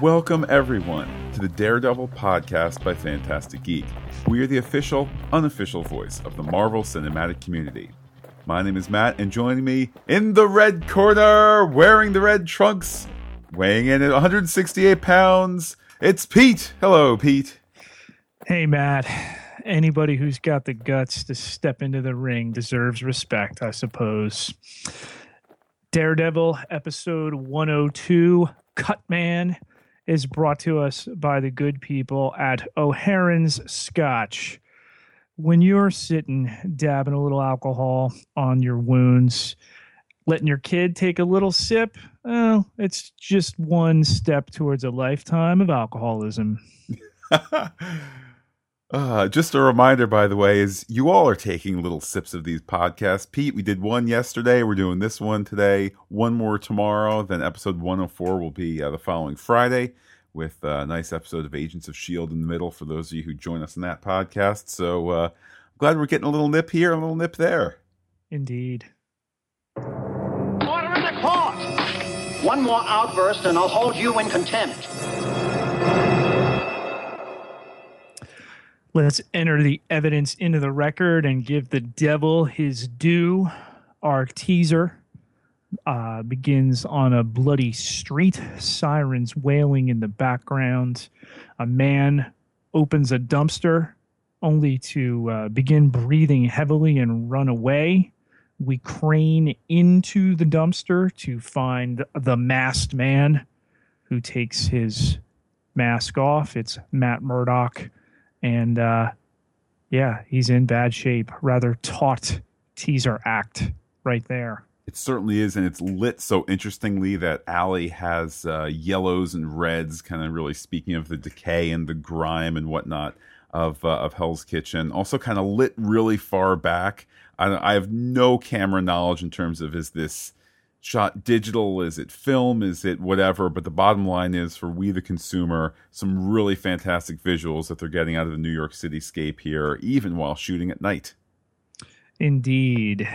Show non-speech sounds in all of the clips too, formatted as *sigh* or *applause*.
Welcome, everyone, to the Daredevil podcast by Fantastic Geek. We are the official, unofficial voice of the Marvel Cinematic Community. My name is Matt, and joining me in the red corner, wearing the red trunks, weighing in at 168 pounds, it's Pete. Hello, Pete. Hey, Matt. Anybody who's got the guts to step into the ring deserves respect, I suppose. Daredevil episode 102, Cut Man, is brought to us by the good people at O'Haron's Scotch. When you're sitting dabbing a little alcohol on your wounds, letting your kid take a little sip, well, it's just one step towards a lifetime of alcoholism. *laughs* uh, just a reminder, by the way, is you all are taking little sips of these podcasts. Pete, we did one yesterday. We're doing this one today. One more tomorrow. Then episode 104 will be uh, the following Friday with a nice episode of Agents of S.H.I.E.L.D. in the middle for those of you who join us in that podcast. So uh, glad we're getting a little nip here, a little nip there. Indeed. Order in the court! One more outburst and I'll hold you in contempt. Let's enter the evidence into the record and give the devil his due. Our teaser uh, begins on a bloody street, sirens wailing in the background. A man opens a dumpster only to uh, begin breathing heavily and run away. We crane into the dumpster to find the masked man who takes his mask off. It's Matt Murdock and uh, yeah, he's in bad shape. Rather taut teaser act right there. It certainly is, and it's lit so interestingly that Alley has uh, yellows and reds, kind of really speaking of the decay and the grime and whatnot of uh, of Hell's Kitchen. Also, kind of lit really far back. I, I have no camera knowledge in terms of is this shot digital? Is it film? Is it whatever? But the bottom line is for we, the consumer, some really fantastic visuals that they're getting out of the New York cityscape here, even while shooting at night. Indeed.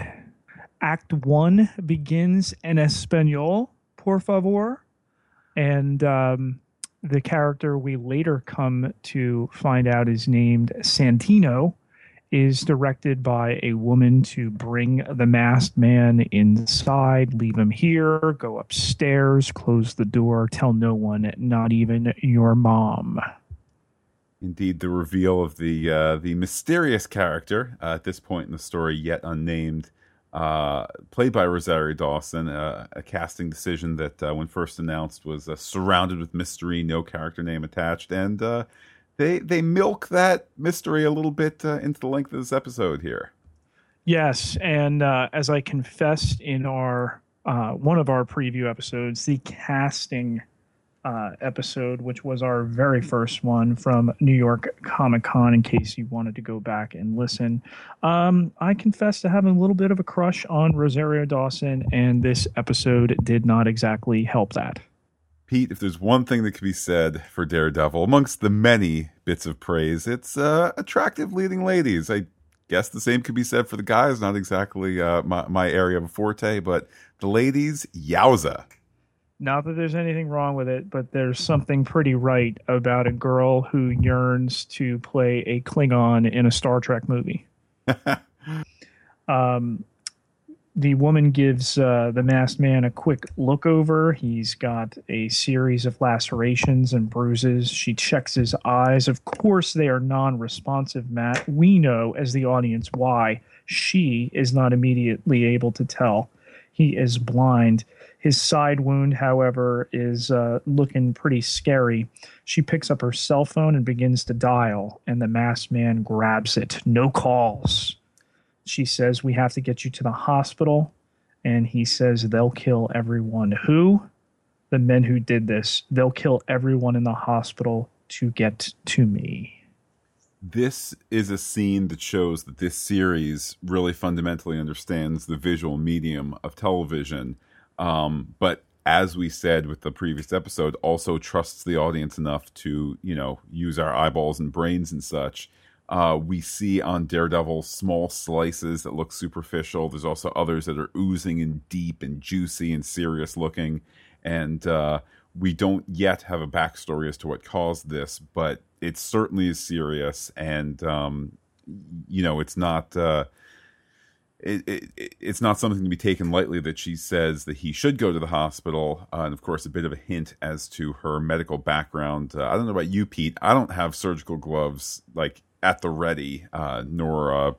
Act one begins in Espanol, por favor. And um, the character we later come to find out is named Santino is directed by a woman to bring the masked man inside, leave him here, go upstairs, close the door, tell no one, not even your mom. Indeed, the reveal of the uh, the mysterious character uh, at this point in the story, yet unnamed, uh, played by Rosario Dawson, uh, a casting decision that, uh, when first announced, was uh, surrounded with mystery, no character name attached, and they they milk that mystery a little bit uh, into the length of this episode here. Yes, and uh, as I confessed in our uh, one of our preview episodes, the casting uh, episode, which was our very first one from New York Comic Con, in case you wanted to go back and listen, um, I confessed to having a little bit of a crush on Rosario Dawson, and this episode did not exactly help that. Pete, if there's one thing that can be said for Daredevil, amongst the many bits of praise, it's uh, attractive leading ladies. I guess the same could be said for the guys. Not exactly uh, my, my area of forte, but the ladies, yowza. Not that there's anything wrong with it, but there's something pretty right about a girl who yearns to play a Klingon in a Star Trek movie. *laughs* um, the woman gives uh, the masked man a quick look over. He's got a series of lacerations and bruises. She checks his eyes. Of course, they are non responsive, Matt. We know as the audience why. She is not immediately able to tell. He is blind. His side wound, however, is uh, looking pretty scary. She picks up her cell phone and begins to dial, and the masked man grabs it. No calls she says, We have to get you to the hospital. And he says, They'll kill everyone. Who? The men who did this. They'll kill everyone in the hospital to get to me. This is a scene that shows that this series really fundamentally understands the visual medium of television. Um, but as we said with the previous episode, also trusts the audience enough to, you know, use our eyeballs and brains and such uh, we see on Daredevil small slices that look superficial. There's also others that are oozing and deep and juicy and serious looking. And uh, we don't yet have a backstory as to what caused this, but it certainly is serious, and um, you know, it's not. Uh, it, it, it's not something to be taken lightly that she says that he should go to the hospital. Uh, and of course, a bit of a hint as to her medical background. Uh, I don't know about you, Pete. I don't have surgical gloves like at the ready, uh, nor uh,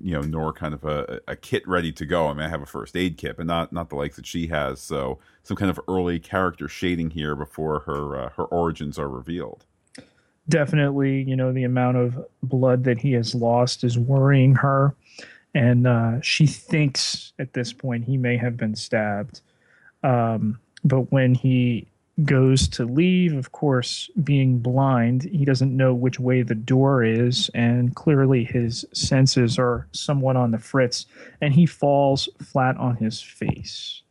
you know, nor kind of a, a kit ready to go. I mean, I have a first aid kit, but not not the likes that she has. So some kind of early character shading here before her uh, her origins are revealed. Definitely, you know, the amount of blood that he has lost is worrying her and uh, she thinks at this point he may have been stabbed. Um, but when he goes to leave, of course, being blind, he doesn't know which way the door is, and clearly his senses are somewhat on the fritz, and he falls flat on his face.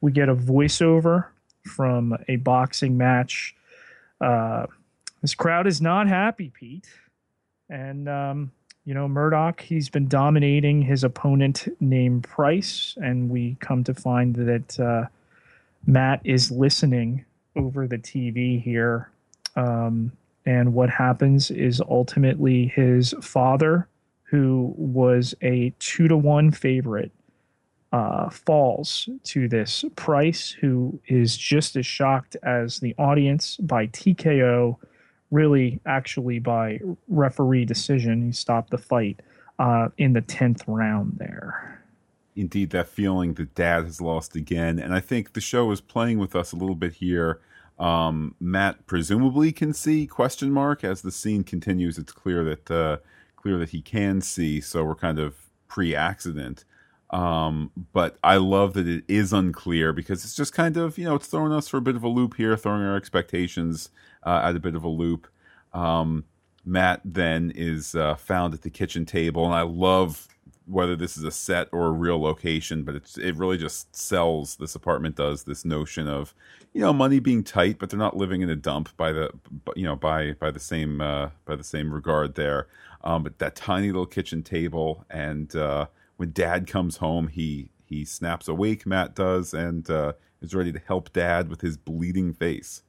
We get a voiceover from a boxing match. Uh, this crowd is not happy, Pete. And um, you know, Murdock, he's been dominating his opponent named Price, and we come to find that uh, Matt is listening over the TV here. Um, and what happens is ultimately his father, who was a two to one favorite, uh, falls to this Price, who is just as shocked as the audience by TKO really actually by referee decision. He stopped the fight uh, in the 10th round there. Indeed, that feeling that dad has lost again. And I think the show is playing with us a little bit here. Um, Matt presumably can see question mark as the scene continues. It's clear that uh, clear that he can see. So we're kind of pre-accident. Um, but I love that it is unclear because it's just kind of, you know, it's throwing us for a bit of a loop here, throwing our expectations uh, at a bit of a loop. Um, Matt then is uh, found at the kitchen table, and I love whether this is a set or a real location, but it's it really just sells this apartment does this notion of you know money being tight, but they're not living in a dump by the you know by by the same uh, by the same regard there. Um, but that tiny little kitchen table and uh, when dad comes home, he he snaps awake. Matt does and uh, is ready to help dad with his bleeding face.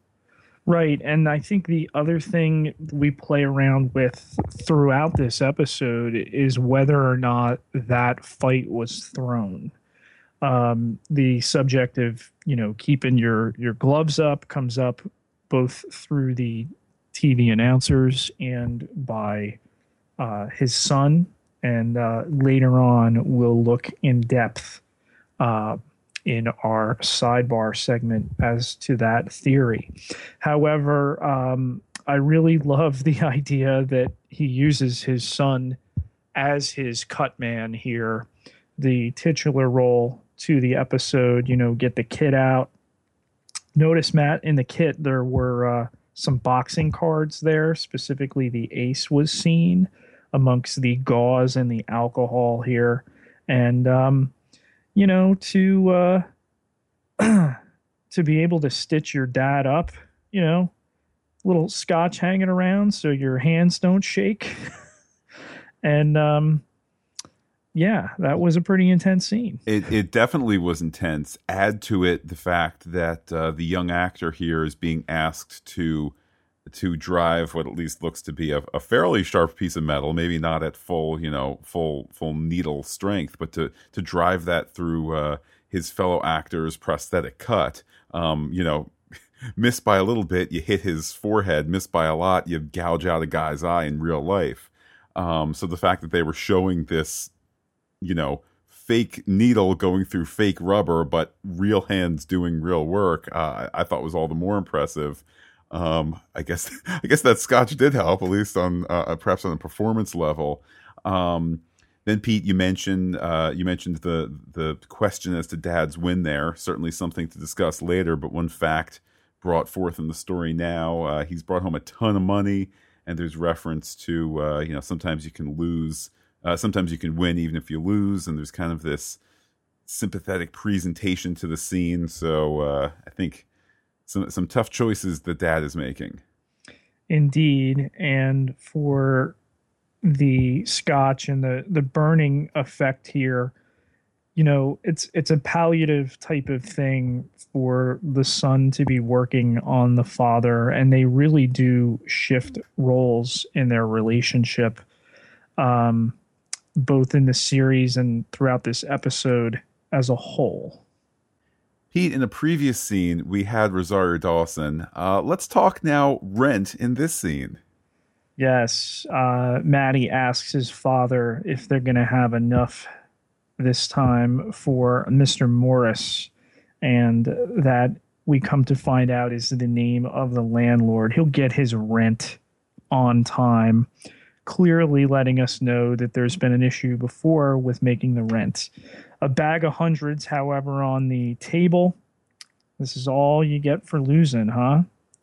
Right, and I think the other thing we play around with throughout this episode is whether or not that fight was thrown. Um, the subject of you know keeping your your gloves up comes up both through the TV announcers and by uh, his son and uh, later on we'll look in depth uh, in our sidebar segment as to that theory. However, um, I really love the *laughs* idea that he uses his son as his cut man here, the titular role to the episode. You know, get the kit out. Notice, Matt, in the kit there were uh, some boxing cards there. Specifically, the ace was seen amongst the gauze and the alcohol here. And, um, you know, to, uh, *clears throat* to be able to stitch your dad up, you know, little scotch hanging around so your hands don't shake. *laughs* and, um, yeah, that was a pretty intense scene. It, it definitely was intense. Add to it the fact that uh, the young actor here is being asked to to drive what at least looks to be a, a, fairly sharp piece of metal, maybe not at full, you know, full full needle strength, but to to drive that through uh, his fellow actor's prosthetic cut. Um, you know, *laughs* miss by a little bit, you hit his forehead. Miss by a lot, you gouge out a guy's eye in real life. Um, so the fact that they were showing this, you know, fake needle going through fake rubber, but real hands doing real work, uh, I thought was all the more impressive. Um, I guess *laughs* I guess that scotch did help, at least on uh, uh, perhaps on a performance level. Um, then Pete, you mentioned uh, you mentioned the the question as to Dad's win there. Certainly something to discuss later, but one fact brought forth in the story now, uh, he's brought home a ton of money, and there's reference to uh, you know sometimes you can lose, uh, sometimes you can win even if you lose, and there's kind of this sympathetic presentation to the scene. So I think some some tough choices that dad is making. Indeed, and for the scotch and the the burning effect here, you know, it's it's a palliative type of thing for the son to be working on the father, and they really do shift roles in their relationship, um, both in the series and throughout this episode as a whole. Pete, in the previous scene, we had Rosario Dawson. Uh, let's talk now rent in this scene. Yes. Uh, Matty asks his father if they're going to have enough this time for Mr. Morris, and that we come to find out is the name of the landlord. He'll get his rent on time, clearly letting us know that there's been an issue before with making the rent. A bag of hundreds, however, on the table. This is all you get for losing, huh?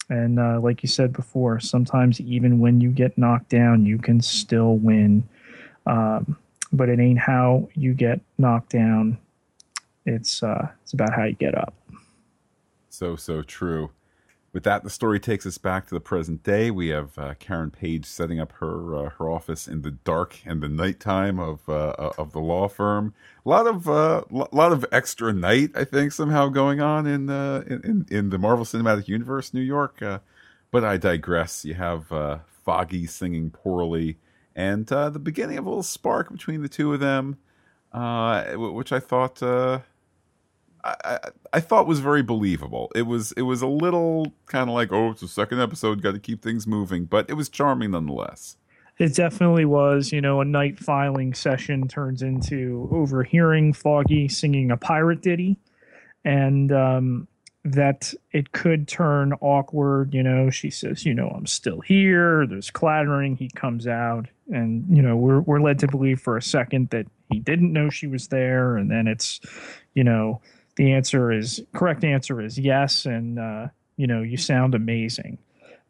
And uh, like you said before, sometimes even when you get knocked down, you can still win. Um, but it ain't how you get knocked down. It's uh, it's about how you get up. So so true. With that, the story takes us back to the present day. We have uh, Karen Page setting up her uh, her office in the dark and the nighttime of uh, of the law firm. A lot of a uh, lot of extra night, I think, somehow going on in uh, in, in the Marvel Cinematic Universe, New York. Uh, but I digress. You have Foggy singing poorly, and the beginning of a little spark between the two of them, which I thought I, I, thought was very believable. It was it was a little kind of like oh it's a second episode, got to keep things moving, but it was charming nonetheless. It definitely was. You know, a night filing session turns into overhearing Foggy singing a pirate ditty, and um, that it could turn awkward. You know, she says, "You know, I'm still here." There's clattering. He comes out, and you know, we're we're led to believe for a second that he didn't know she was there, and then it's, you know the answer is correct answer is yes and uh, you know you sound amazing.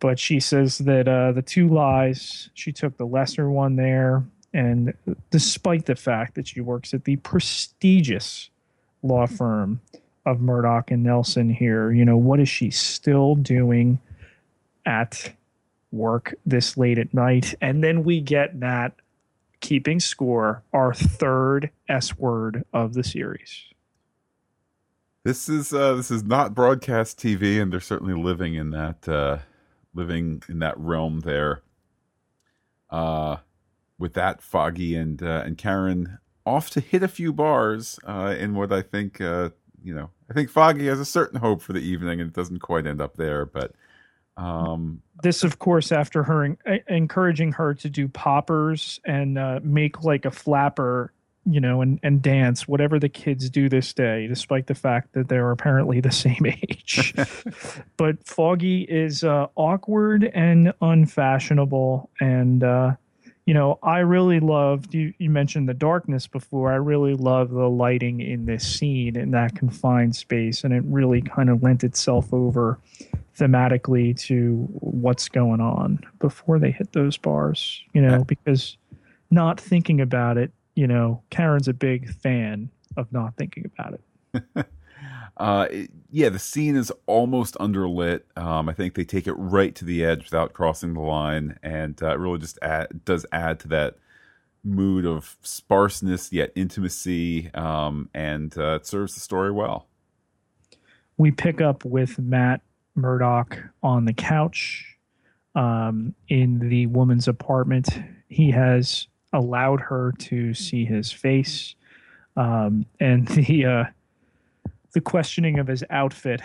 But she says that uh, the two lies she took the lesser one there and despite the fact that she works at the prestigious law firm of murdock and nelson here you know what is she still doing at work this late at night? And then we get that keeping score our third s word of the series this is uh, this is not broadcast TV, and they're certainly living in that uh, living in that realm there. Uh, with that, Foggy and uh, and Karen off to hit a few bars uh, in what I think uh, you know. I think Foggy has a certain hope for the evening, and it doesn't quite end up there, but. Um, this, of course, after her en- encouraging her to do poppers and uh, make like a flapper you know, and, and dance, whatever the kids do this day, despite the fact that they're apparently the same *laughs* age. *laughs* but Foggy is uh, awkward and unfashionable. And, uh, you know, I really loved, you, you mentioned the darkness before. I really love the lighting in this scene in that confined space. And it really kind of lent itself over thematically to what's going on before they hit those bars, you know, because not thinking about it you know, Karen's a big fan of not thinking about it. *laughs* uh, yeah, the scene is almost underlit. Um, I think they take it right to the edge without crossing the line, and uh, it really just add, does add to that mood of sparseness yet intimacy, um, and uh, it serves the story well. We pick up with Matt Murdock on the couch um, in the woman's apartment. He has allowed her to see his face, um, and *laughs* the uh, the questioning of his outfit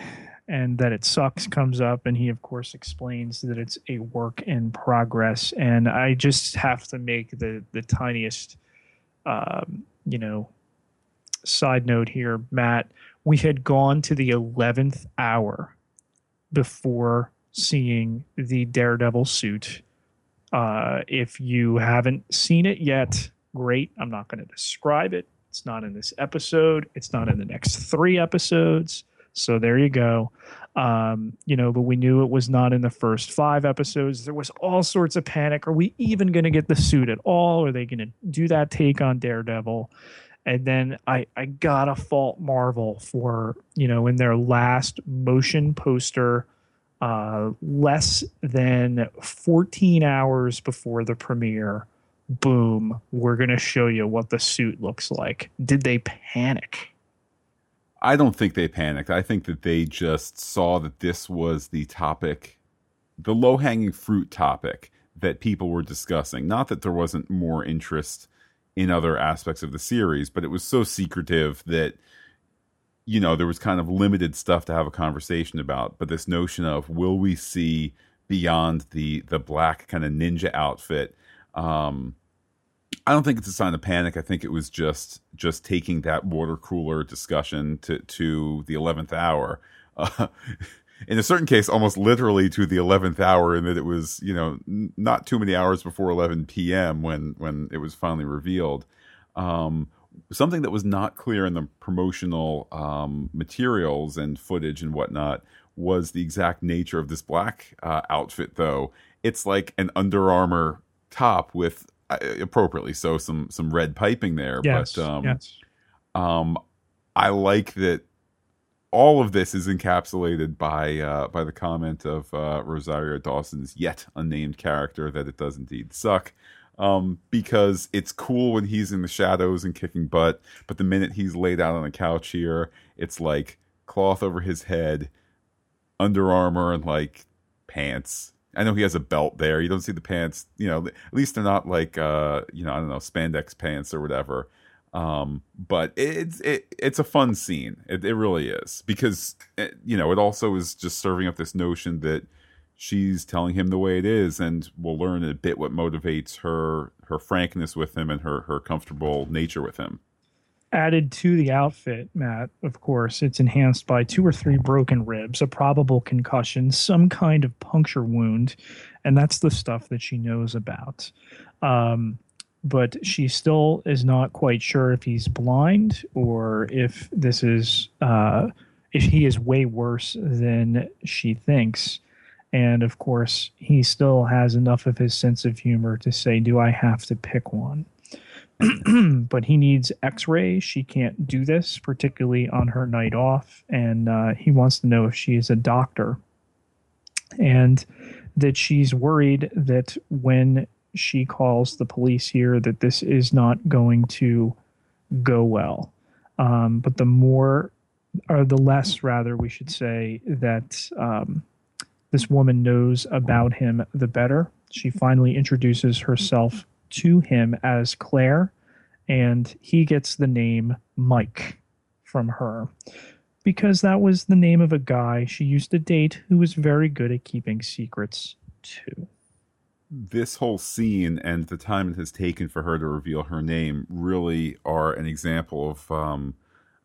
and that it sucks comes up, and he of course explains that it's a work in progress. And I just have to make the the tiniest, um, you know, side note here, Matt. We had gone to the eleventh hour before seeing the Daredevil suit uh, if you haven't seen it yet, great. I'm not going to describe it. It's not in this episode. It's not in the next three episodes. So there you go. Um, you know, but we knew it was not in the first five episodes. There was all sorts of panic. Are we even going to get the suit at all? Are they going to do that take on Daredevil? And then I, I gotta fault Marvel for, you know, in their last motion poster uh, less than 14 hours before the premiere, boom, we're going to show you what the suit looks like. Did they panic? I don't think they panicked. I think that they just saw that this was the topic, the low hanging fruit topic that people were discussing. Not that there wasn't more interest in other aspects of the series, but it was so secretive that, you know, there was kind of limited stuff to have a conversation about. But this notion of will we see beyond the the black kind of ninja outfit um, I don't think it's a sign of panic. I think it was just just taking that water cooler discussion to to the eleventh hour. Uh, *laughs* in a certain case, almost literally to the eleventh hour, in that it was you know n- not too many hours before eleven p.m. when when it was finally revealed. Um, something that was not clear in the promotional um, materials and footage and whatnot was the exact nature of this black uh, outfit. Though it's like an Under Armour top with uh, appropriately so some some red piping there. Yes, but um, yes. um, I like that all of this is encapsulated by uh, by the comment of uh, Rosario Dawson's yet unnamed character that it does indeed suck. Um, because it's cool when he's in the shadows and kicking butt, but the minute he's laid out on the couch here, it's like cloth over his head, Under Armour, and like pants I know he has a belt there. You don't see the pants, you know, at least they're not like uh, you know, I don't know, spandex pants or whatever. Um, but it's it, it's a fun scene. It, it really is because it, you know it also is just serving up this notion that she's telling him the way it is, and we'll learn a bit what motivates her her frankness with him and her her comfortable nature with him added to the outfit, Matt, of course, it's enhanced by two or three broken ribs, a probable concussion, some kind of puncture wound, and that's the stuff that she knows about. Um, but she still is not quite sure if he's blind or if this is uh, if he is way worse than she thinks. And of course, he still has enough of his sense of humor to say, "Do I have to pick one?" *clears throat* but he needs x-ray. She can't do this particularly on her night off. And uh, he wants to know if she is a doctor. And that she's worried that when she calls the police here that this is not going to go well. Um, but the more or the less rather we should say that um, this woman knows about him the better she finally introduces herself to him as Claire, and he gets the name Mike from her because that was the name of a guy she used to date who was very good at keeping secrets too. This whole scene and the time it has taken for her to reveal her name really are an example of, um,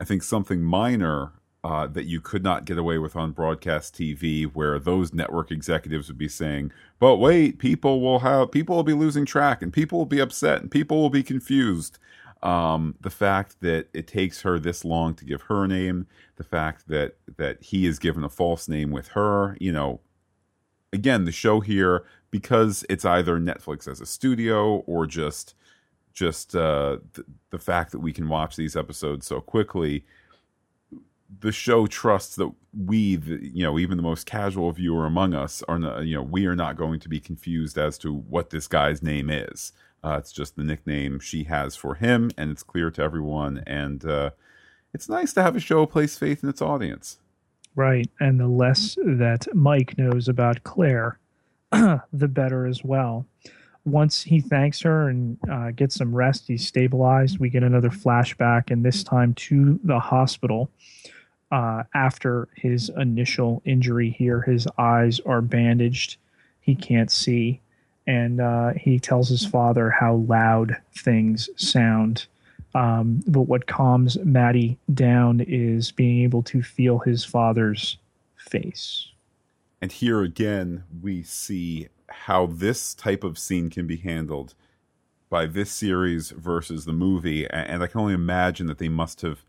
I think, something minor uh, that you could not get away with on broadcast TV, where those network executives would be saying, "But wait, people will have people will be losing track, and people will be upset, and people will be confused." Um, the fact that it takes her this long to give her name, the fact that that he is given a false name with her, you know, again, the show here because it's either Netflix as a studio or just just uh, th- the fact that we can watch these episodes so quickly the show trusts that we, the, you know, even the most casual viewer among us, are not, you know, we are not going to be confused as to what this guy's name is. Uh, it's just the nickname she has for him, and it's clear to everyone. And uh, it's nice to have a show place faith in its audience. Right, and the less that Mike knows about Claire, *clears throat* the better as well. Once he thanks her and uh, gets some rest, he's stabilized. We get another flashback, and this time to the hospital uh, after his initial injury here. His eyes are bandaged, he can't see, and uh, he tells his father how loud things sound. Um, but what calms Matty down is being able to feel his father's face. And here again, we see how this type of scene can be handled by this series versus the movie. And I can only imagine that they must have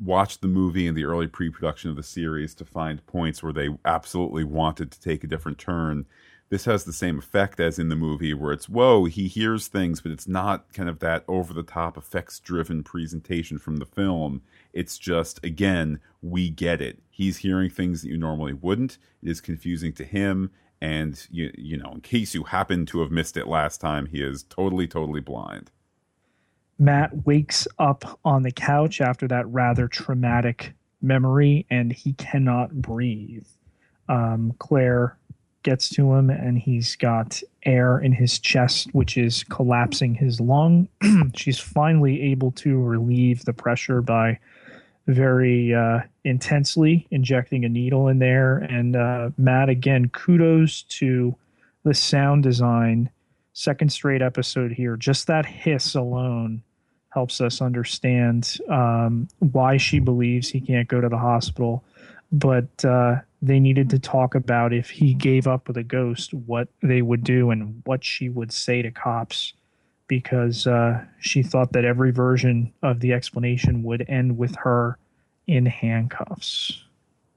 watched the movie and the early pre-production of the series to find points where they absolutely wanted to take a different turn. This has the same effect as in the movie where it's whoa, he hears things, but it's not kind of that over the top effects driven presentation from the film. It's just again, we get it. He's hearing things that you normally wouldn't. It is confusing to him and you you know, in case you happen to have missed it last time, he is totally totally blind. Matt wakes up on the couch after that rather traumatic memory, and he cannot breathe. Um, Claire gets to him, and he's got air in his chest, which is collapsing his lung. *clears throat* She's finally able to relieve the pressure by very uh, intensely injecting a needle in there. And uh, Matt, again, kudos to the sound design. Second straight episode here. Just that hiss alone helps us understand um, why she believes he can't go to the hospital. But uh, they needed to talk about if he gave up with a ghost, what they would do and what she would say to cops because uh, she thought that every version of the explanation would end with her in handcuffs.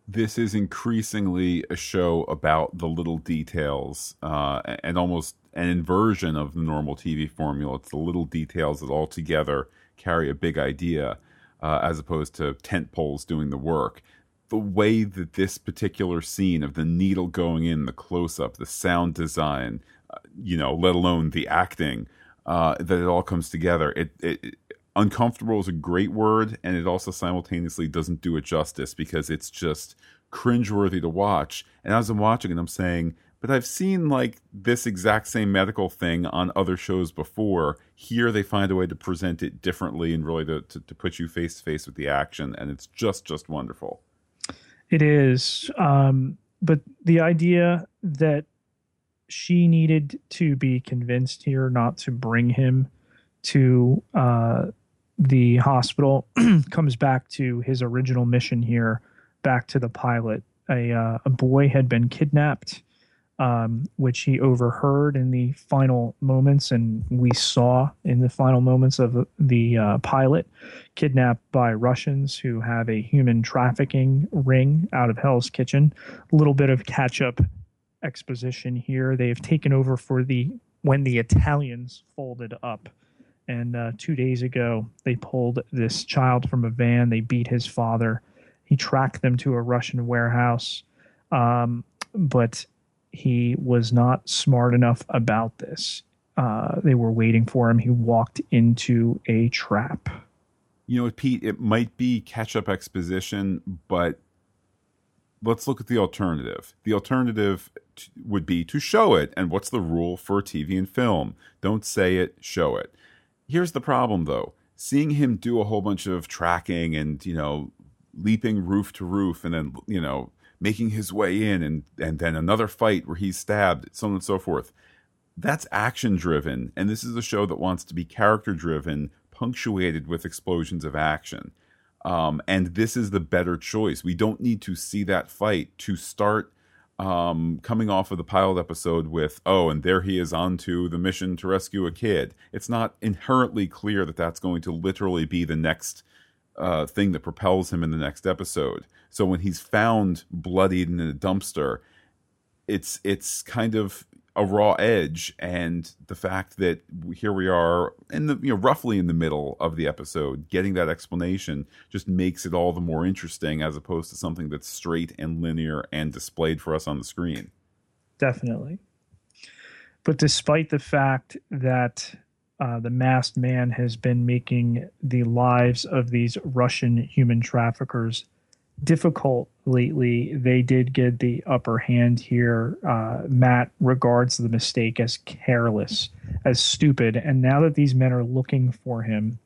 This is increasingly a show about the little details uh, and almost an inversion of the normal TV formula. It's the little details that all together carry a big idea uh, as opposed to tent poles doing the work. The way that this particular scene of the needle going in, the close up, the sound design, uh, you know, let alone the acting, uh, that it all comes together. It, it, uncomfortable is a great word, and it also simultaneously doesn't do it justice because it's just cringeworthy to watch. And as I'm watching it, I'm saying, but I've seen like this exact same medical thing on other shows before. Here, they find a way to present it differently and really to, to, to put you face to face with the action, and it's just just wonderful. It is, um, but the idea that she needed to be convinced here not to bring him to uh, the hospital *clears throat* comes back to his original mission here, back to the pilot. A, uh, a boy had been kidnapped, um, which he overheard in the final moments, and we saw in the final moments of the uh, pilot, kidnapped by Russians who have a human trafficking ring out of Hell's Kitchen. A little bit of catch up exposition here. They have taken over for the when the Italians folded up. And uh, two days ago, they pulled this child from a van. They beat his father. He tracked them to a Russian warehouse, um, but he was not smart enough about this. Uh, they were waiting for him. He walked into a trap. You know, Pete, it might be catch up exposition, but let's look at the alternative. The alternative t- would be to show it. And what's the rule for TV and film? Don't say it, show it. Here's the problem, though. Seeing him do a whole bunch of tracking and, you know, leaping roof to roof and then, you know, making his way in and, and then another fight where he's stabbed, so on and so forth. That's action driven. And this is a show that wants to be character driven, punctuated with explosions of action. Um, and this is the better choice. We don't need to see that fight to start um, coming off of the pilot episode with, oh, and there he is on to the mission to rescue a kid. It's not inherently clear that that's going to literally be the next uh, thing that propels him in the next episode. So when he's found bloodied in a dumpster, it's it's kind of a raw edge and the fact that here we are in the you know roughly in the middle of the episode getting that explanation just makes it all the more interesting as opposed to something that's straight and linear and displayed for us on the screen definitely but despite the fact that uh, the masked man has been making the lives of these russian human traffickers difficult lately. They did get the upper hand here. Uh, Matt regards the mistake as careless, as stupid. And now that these men are looking for him,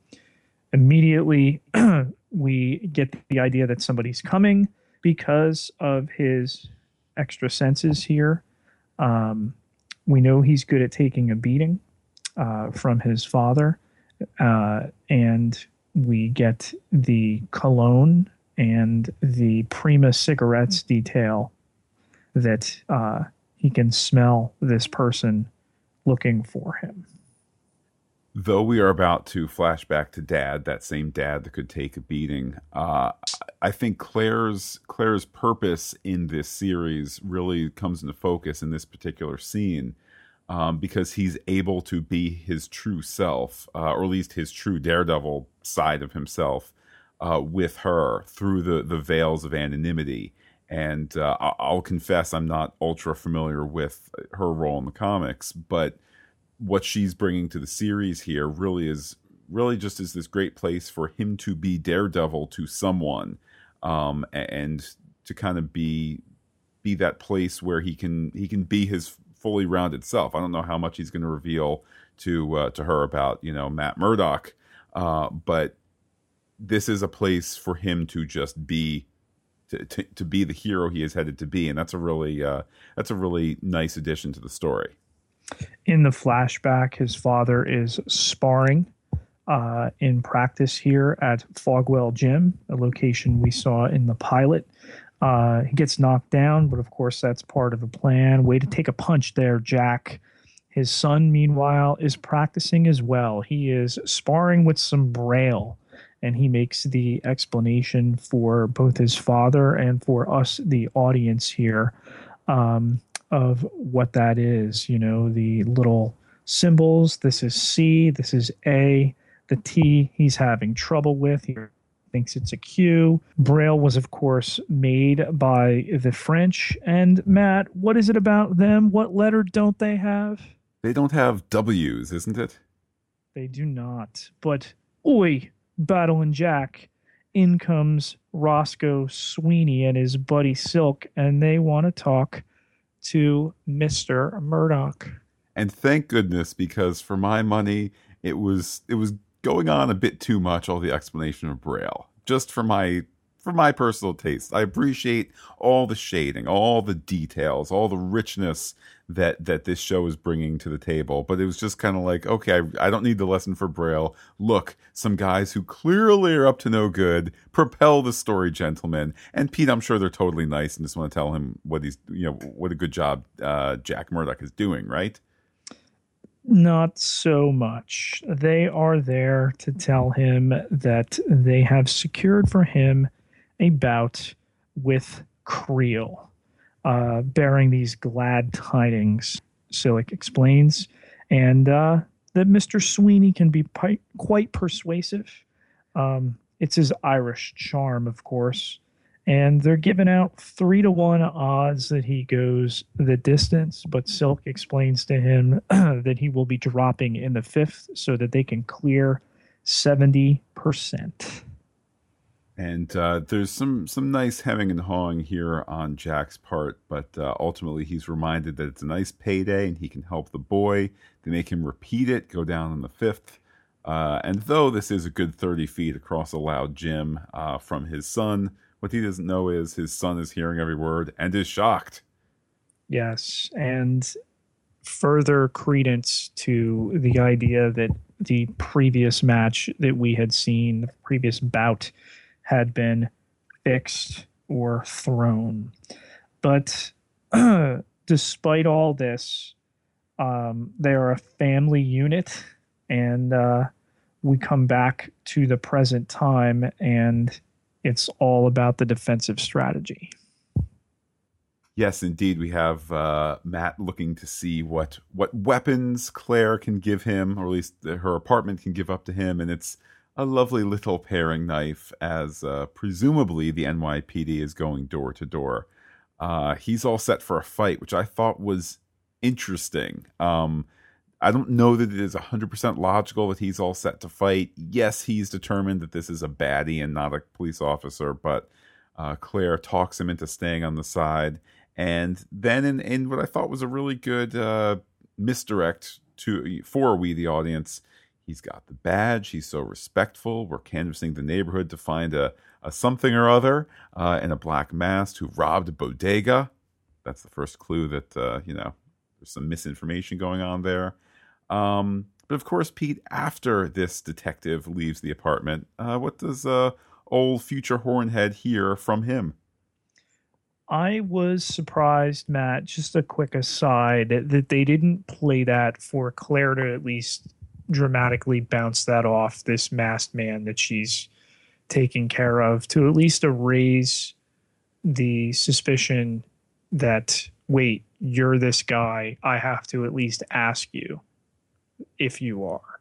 immediately *clears throat* we get the idea that somebody's coming because of his extra senses here. Um, we know he's good at taking a beating uh, from his father. Uh, and we get the cologne and the Prima cigarettes detail that uh, he can smell this person looking for him. Though we are about to flash back to Dad, that same Dad that could take a beating, uh, I think Claire's Claire's purpose in this series really comes into focus in this particular scene. Um, because he's able to be his true self, uh, or at least his true daredevil side of himself, uh, with her through the the veils of anonymity, And uh, I'll confess, I'm not ultra familiar with her role in the comics, but what she's bringing to the series here really is really just is this great place for him to be Daredevil to someone, um, and to kind of be be that place where he can he can be his fully rounded self. I don't know how much he's going to reveal to uh, to her about you know Matt Murdock, uh, but this is a place for him to just be to, to, to be the hero he is headed to be, and that's a really uh, that's a really nice addition to the story. In the flashback, his father is sparring uh, in practice here at Fogwell Gym, a location we saw in the pilot. Uh, he gets knocked down, but of course that's part of the plan. Way to take a punch there, Jack. His son, meanwhile, is practicing as well. He is sparring with some braille and he makes the explanation for both his father and for us, the audience here, um, of what that is. You know, the little symbols. This is C, this is A, the T he's having trouble with. He thinks it's a Q. Braille was, of course, made by the French. And Matt, what is it about them? What letter don't they have? They don't have W's, isn't it? They do not. But, oi, Battlin' Jack, in comes Roscoe Sweeney and his buddy Silk, and they want to talk to Mr. Murdock. And thank goodness, because for my money, it was it was going on a bit too much, all the explanation of Braille. Just for my for my personal taste. I appreciate all the shading, all the details, all the richness that that this show is bringing to the table. But it was just kind of like, okay, I, I, don't need the lesson for Braille. Look, some guys who clearly are up to no good propel the story, gentlemen. And Pete, I'm sure they're totally nice and just want to tell him what he's, you know, what a good job uh, Jack Murdock is doing, right? Not so much. They are there to tell him that they have secured for him a bout with Creel, uh, bearing these glad tidings, Silik explains, and uh, that Mr. Sweeney can be pi- quite persuasive. Um, it's his Irish charm, of course. And they're giving out three to one odds that he goes the distance, but Silk explains to him *clears throat* that he will be dropping in the fifth so that they can clear 70%. And uh, there's some some nice hemming and hawing here on Jack's part, but uh, ultimately he's reminded that it's a nice payday and he can help the boy. They make him repeat it, go down in the fifth. Uh, and though this is a good 30 feet across a loud gym uh, from his son, what he doesn't know is his son is hearing every word and is shocked. Yes, and further credence to the idea that the previous match that we had seen, the previous bout, had been fixed or thrown. But *clears throat* despite all this, um, they are a family unit, and uh, we come back to the present time, and it's all about the defensive strategy. Yes, indeed, we have uh, Matt looking to see what what weapons Claire can give him, or at least her apartment can give up to him, and it's a lovely little paring knife as uh, presumably the NYPD is going door to door. Uh, he's all set for a fight, which I thought was interesting. Um, I don't know that it is 100% logical that he's all set to fight. Yes, he's determined that this is a baddie and not a police officer, but uh, Claire talks him into staying on the side. And then, in, in what I thought was a really good uh, misdirect to for we the audience, He's got the badge. He's so respectful. We're canvassing the neighborhood to find a, a something or other uh, in a black mask who robbed a bodega. That's the first clue that, uh, you know, there's some misinformation going on there. Um, but of course, Pete, after this detective leaves the apartment, uh, what does uh, old future Hornhead hear from him? I was surprised, Matt. Just a quick aside that they didn't play that for Claire to at least dramatically bounce that off this masked man that she's taking care of to at least erase the suspicion that wait you're this guy i have to at least ask you if you are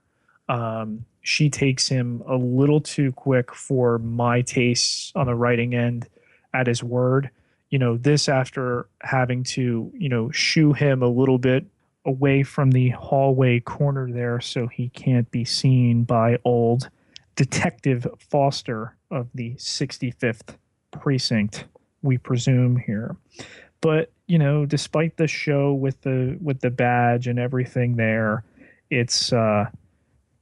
um, she takes him a little too quick for my tastes on the writing end at his word you know, this after having to, you know, shoo him a little bit away from the hallway corner there so he can't be seen by old Detective Foster of the 65th Precinct, we presume here. But, you know, despite the show with the with the badge and everything there, it's uh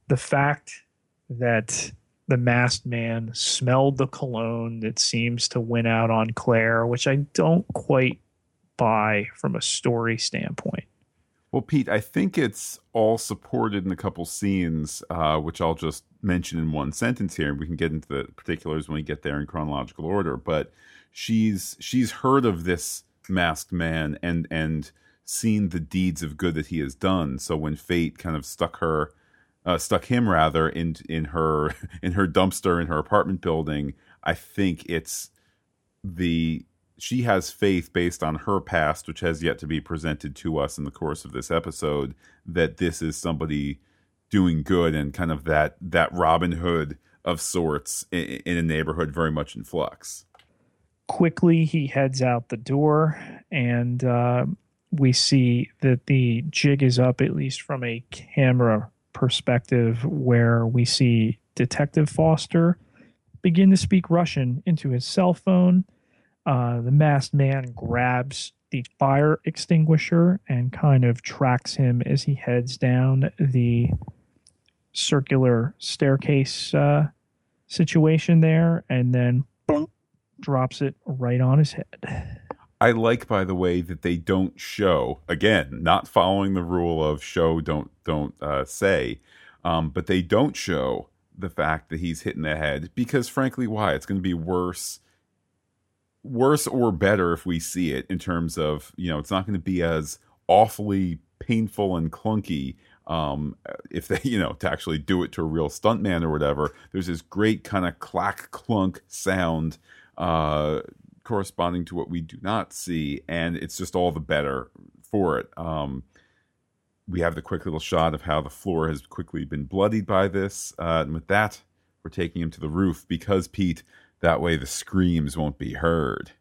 the fact that the masked man smelled the cologne that seems to win out on Claire, which I don't quite buy from a story standpoint. Well, Pete, I think it's all supported in a couple scenes, uh, which I'll just mention in one sentence here. And we can get into the particulars when we get there in chronological order. But she's she's heard of this masked man and and seen the deeds of good that he has done. So when fate kind of stuck her uh, stuck him rather in in her *laughs* in her dumpster in her apartment building. I think it's the she has faith based on her past, which has yet to be presented to us in the course of this episode, that this is somebody doing good and kind of that that Robin Hood of sorts in, in a neighborhood very much in flux. Quickly, he heads out the door, and uh, we see that the jig is up, at least from a camera perspective where we see Detective Foster begin to speak Russian into his cell phone. Uh, the masked man grabs the fire extinguisher and kind of tracks him as he heads down the circular staircase uh, situation there and then boom, drops it right on his head. I like, by the way, that they don't show again, not following the rule of show, don't don't uh, say, um, but they don't show the fact that he's hitting the head because, frankly, why? It's going to be worse, worse or better if we see it in terms of you know, it's not going to be as awfully painful and clunky um, if they, *laughs* you know, to actually do it to a real stuntman or whatever. There's this great kind of clack clunk sound uh, corresponding to what we do not see, and it's just all the better for it. Um, we have the quick little shot of how the floor has quickly been bloodied by this, uh, and with that, we're taking him to the roof because Pete. That way, the screams won't be heard.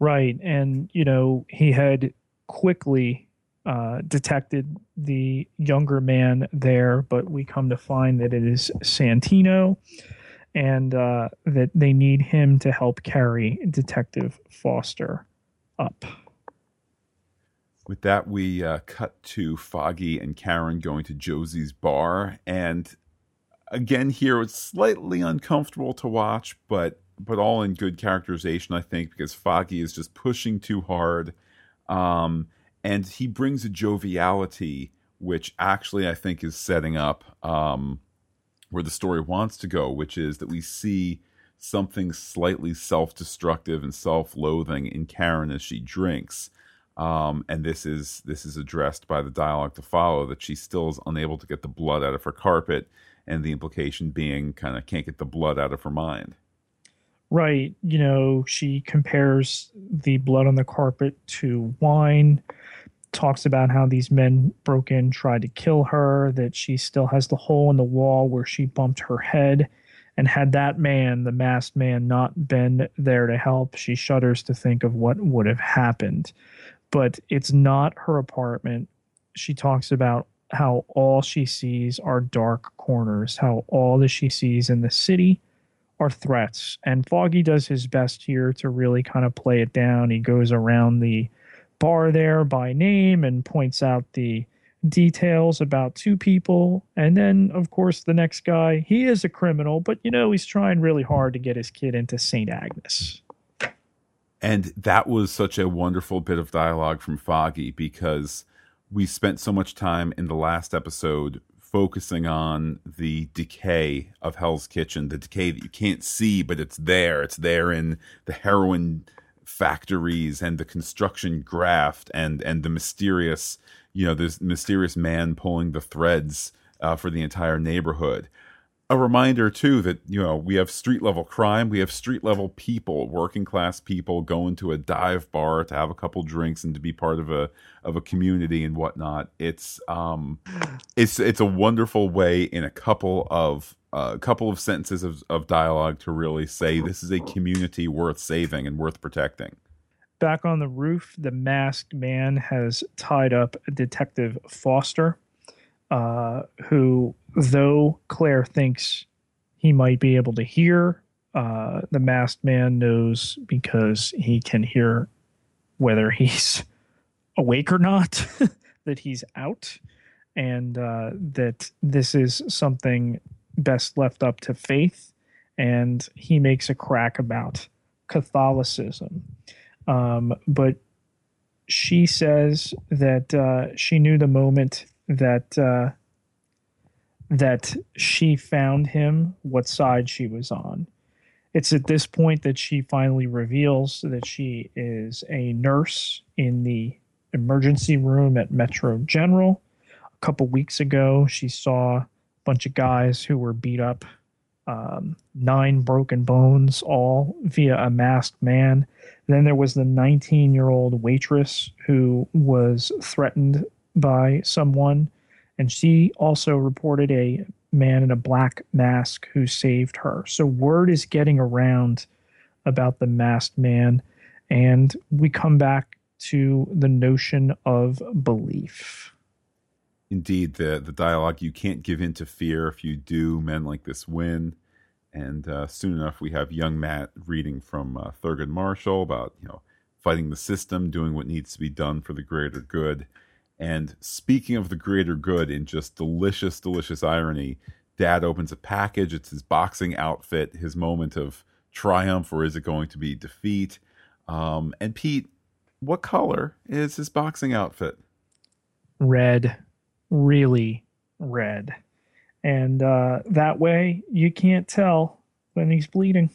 Right, and you know he had quickly uh, detected the younger man there, but we come to find that it is Santino and uh, that they need him to help carry Detective Foster up. With that, we uh, cut to Foggy and Karen going to Josie's bar, and again here it's slightly uncomfortable to watch, but but all in good characterization, I think, because Foggy is just pushing too hard, um, and he brings a joviality which actually I think is setting up. Um, where the story wants to go, which is that we see something slightly self-destructive and self-loathing in Karen as she drinks. Um, and this is this is addressed by the dialogue to follow that she still is unable to get the blood out of her carpet, and the implication being kind of can't get the blood out of her mind. Right. You know, she compares the blood on the carpet to wine talks about how these men broke in, tried to kill her, that she still has the hole in the wall where she bumped her head. And had that man, the masked man, not been there to help, she shudders to think of what would have happened. But it's not her apartment. She talks about how all she sees are dark corners, how all that she sees in the city are threats. And Foggy does his best here to really kind of play it down. He goes around the bar there by name and points out the details about two people. And then, of course, the next guy, he is a criminal, but you know, he's trying really hard to get his kid into St. Agnes. And that was such a wonderful bit of dialogue from Foggy because we spent so much time in the last episode focusing on the decay of Hell's Kitchen, the decay that you can't see, but it's there. It's there in the heroin factories and the construction graft and and the mysterious you know this mysterious man pulling the threads uh, for the entire neighborhood. A reminder too that you know we have street level crime we have street level people working class people going to a dive bar to have a couple drinks and to be part of a of a community and whatnot. It's um it's it's a wonderful way in a couple of a couple of sentences of, of dialogue to really say this is a community worth saving and worth protecting. Back on the roof, the masked man has tied up Detective Foster, uh, who, though Claire thinks he might be able to hear, uh, the masked man knows because he can hear whether he's *laughs* awake or not, *laughs* that he's out, and uh, that this is something best left up to faith. And he makes a crack about Catholicism. Um, but she says that uh, she knew the moment that uh, that she found him, what side she was on. It's at this point that she finally reveals that she is a nurse in the emergency room at Metro General. A couple weeks ago, she saw bunch of guys who were beat up, um, nine broken bones, all via a masked man. Then there was the 19 year old waitress who was threatened by someone, and she also reported a man in a black mask who saved her. So word is getting around about the masked man, and we come back to the notion of belief. Indeed, the the dialogue you can't give in to fear. If you do, men like this win. And uh, soon enough, we have young Matt reading from uh, Thurgood Marshall about you know fighting the system, doing what needs to be done for the greater good. And speaking of the greater good, in just delicious, delicious irony, Dad opens a package. It's his boxing outfit, his moment of triumph, or is it going to be defeat? Um, and Pete, what color is his boxing outfit? Red, really red and uh, that way you can't tell when he's bleeding.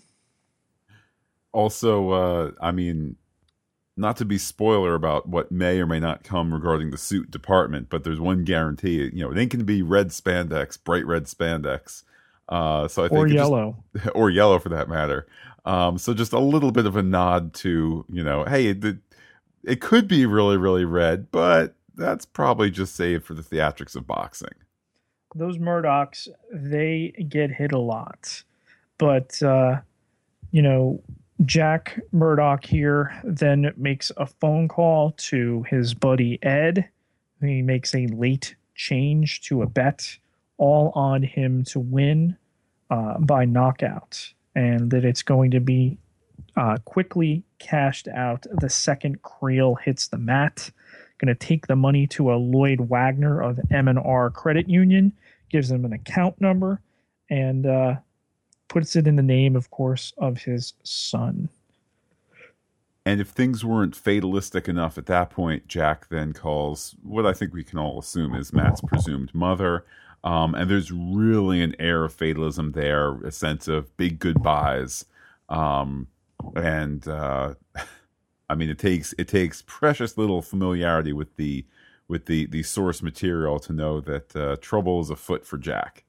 Also, uh, I mean, not to be spoiler about what may or may not come regarding the suit department, but there's one guarantee. You know, it ain't going to be red spandex, bright red spandex. Uh, so I think or yellow, just, *laughs* or yellow for that matter. Um, so just a little bit of a nod to you know, hey, it, it could be really, really red, but that's probably just saved for the theatrics of boxing those Murdocks, they get hit a lot. But, uh, you know, Jack Murdock here then makes a phone call to his buddy Ed. He makes a late change to a bet, all on him to win uh, by knockout, and that it's going to be uh, quickly cashed out the second Creel hits the mat going to take the money to a Lloyd Wagner of M&R Credit Union, gives him an account number, and uh, puts it in the name, of course, of his son. And if things weren't fatalistic enough at that point, Jack then calls what I think we can all assume is Matt's presumed mother. Um, and there's really an air of fatalism there, a sense of big goodbyes. Um, and uh, *laughs* I mean, it takes it takes precious little familiarity with the with the the source material to know that uh, trouble is afoot for Jack.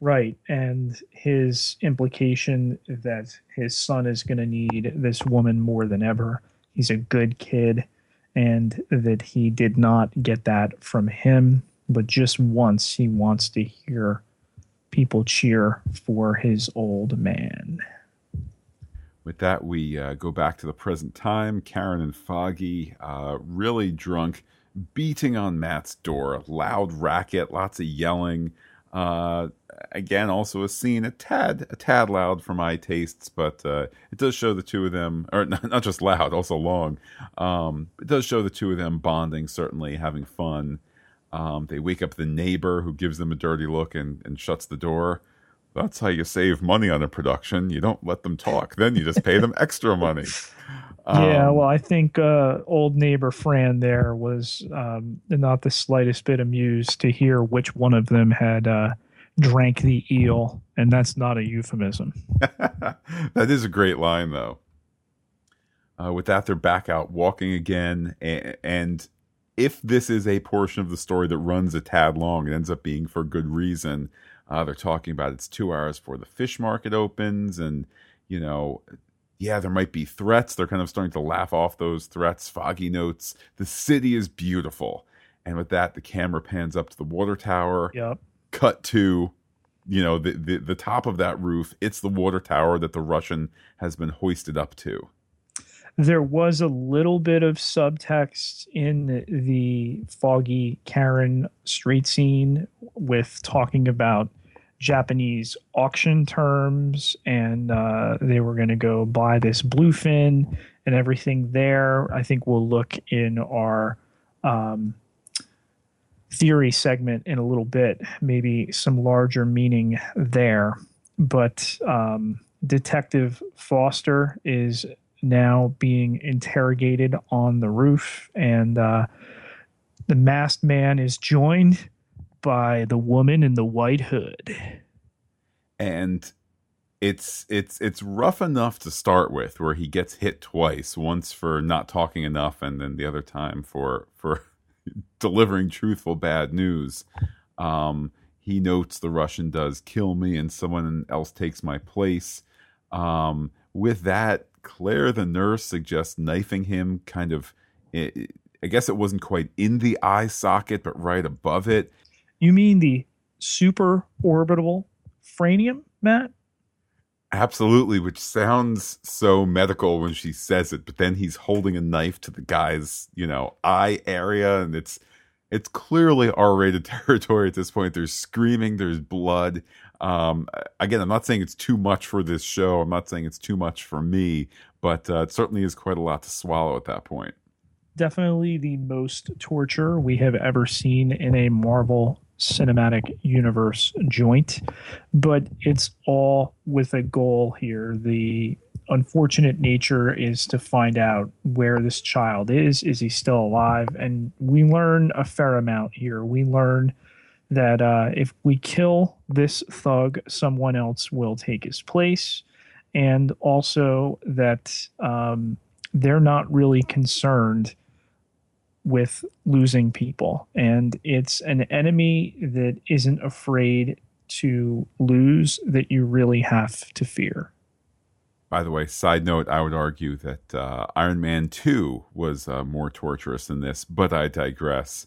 Right, and his implication that his son is going to need this woman more than ever. He's a good kid, and that he did not get that from him, but just once he wants to hear people cheer for his old man. With that, we uh, go back to the present time. Karen and Foggy, uh, really drunk, beating on Matt's door. Loud racket, lots of yelling. Uh, again, also a scene a tad, a tad loud for my tastes, but uh, it does show the two of them, or *laughs* not, not just loud, also long. Um, it does show the two of them bonding, certainly having fun. Um, they wake up the neighbor who gives them a dirty look and, and shuts the door. That's how you save money on a production. You don't let them talk. Then you just pay them extra money. *laughs* Um, yeah, well, I think uh, old neighbor Fran there was um, not the slightest bit amused to hear which one of them had uh, drank the eel, and that's not a euphemism. *laughs* that is a great line, though. Uh, with that, they're back out walking again, and, and if this is a portion of the story that runs a tad long, it ends up being for good reason. Uh, they're talking about it's two hours before the fish market opens, and you know, yeah, there might be threats. They're kind of starting to laugh off those threats. Foggy notes the city is beautiful, and with that, the camera pans up to the water tower. Yep. Cut to, you know, the the, the top of that roof. It's the water tower that the Russian has been hoisted up to. there was a little bit of subtext in the foggy Karen street scene with talking about Japanese auction terms, and uh, they were going to go buy this bluefin and everything there. I think we'll look in our um, theory segment in a little bit, maybe some larger meaning there. But um, Detective Foster is now being interrogated on the roof, and uh, the masked man is joined by the woman in the white hood. And it's it's it's rough enough to start with where he gets hit twice, once for not talking enough and then the other time for for *laughs* delivering truthful bad news. Um, he notes the Russian does kill me and someone else takes my place. Um, with that, Claire the nurse suggests knifing him kind of I guess it wasn't quite in the eye socket, but right above it. You mean the super orbital franium, Matt? Absolutely, which sounds so medical when she says it, but then he's holding a knife to the guy's, you know, eye area and it's it's clearly R-rated *laughs* territory at this point. There's screaming, there's blood. Um, again, I'm not saying it's too much for this show. I'm not saying it's too much for me, but uh, it certainly is quite a lot to swallow at that point definitely the most torture we have ever seen in a Marvel cinematic universe joint, but it's all with a goal here. The unfortunate nature is to find out where this child is. Is he still alive? And we learn a fair amount here. We learn that uh, if we kill this thug, someone else will take his place. And also that um, they're not really concerned with losing people. And it's an enemy that isn't afraid to lose that you really have to fear. By the way, side note, I would argue that uh, Iron Man 2 was uh, more torturous than this, but I digress.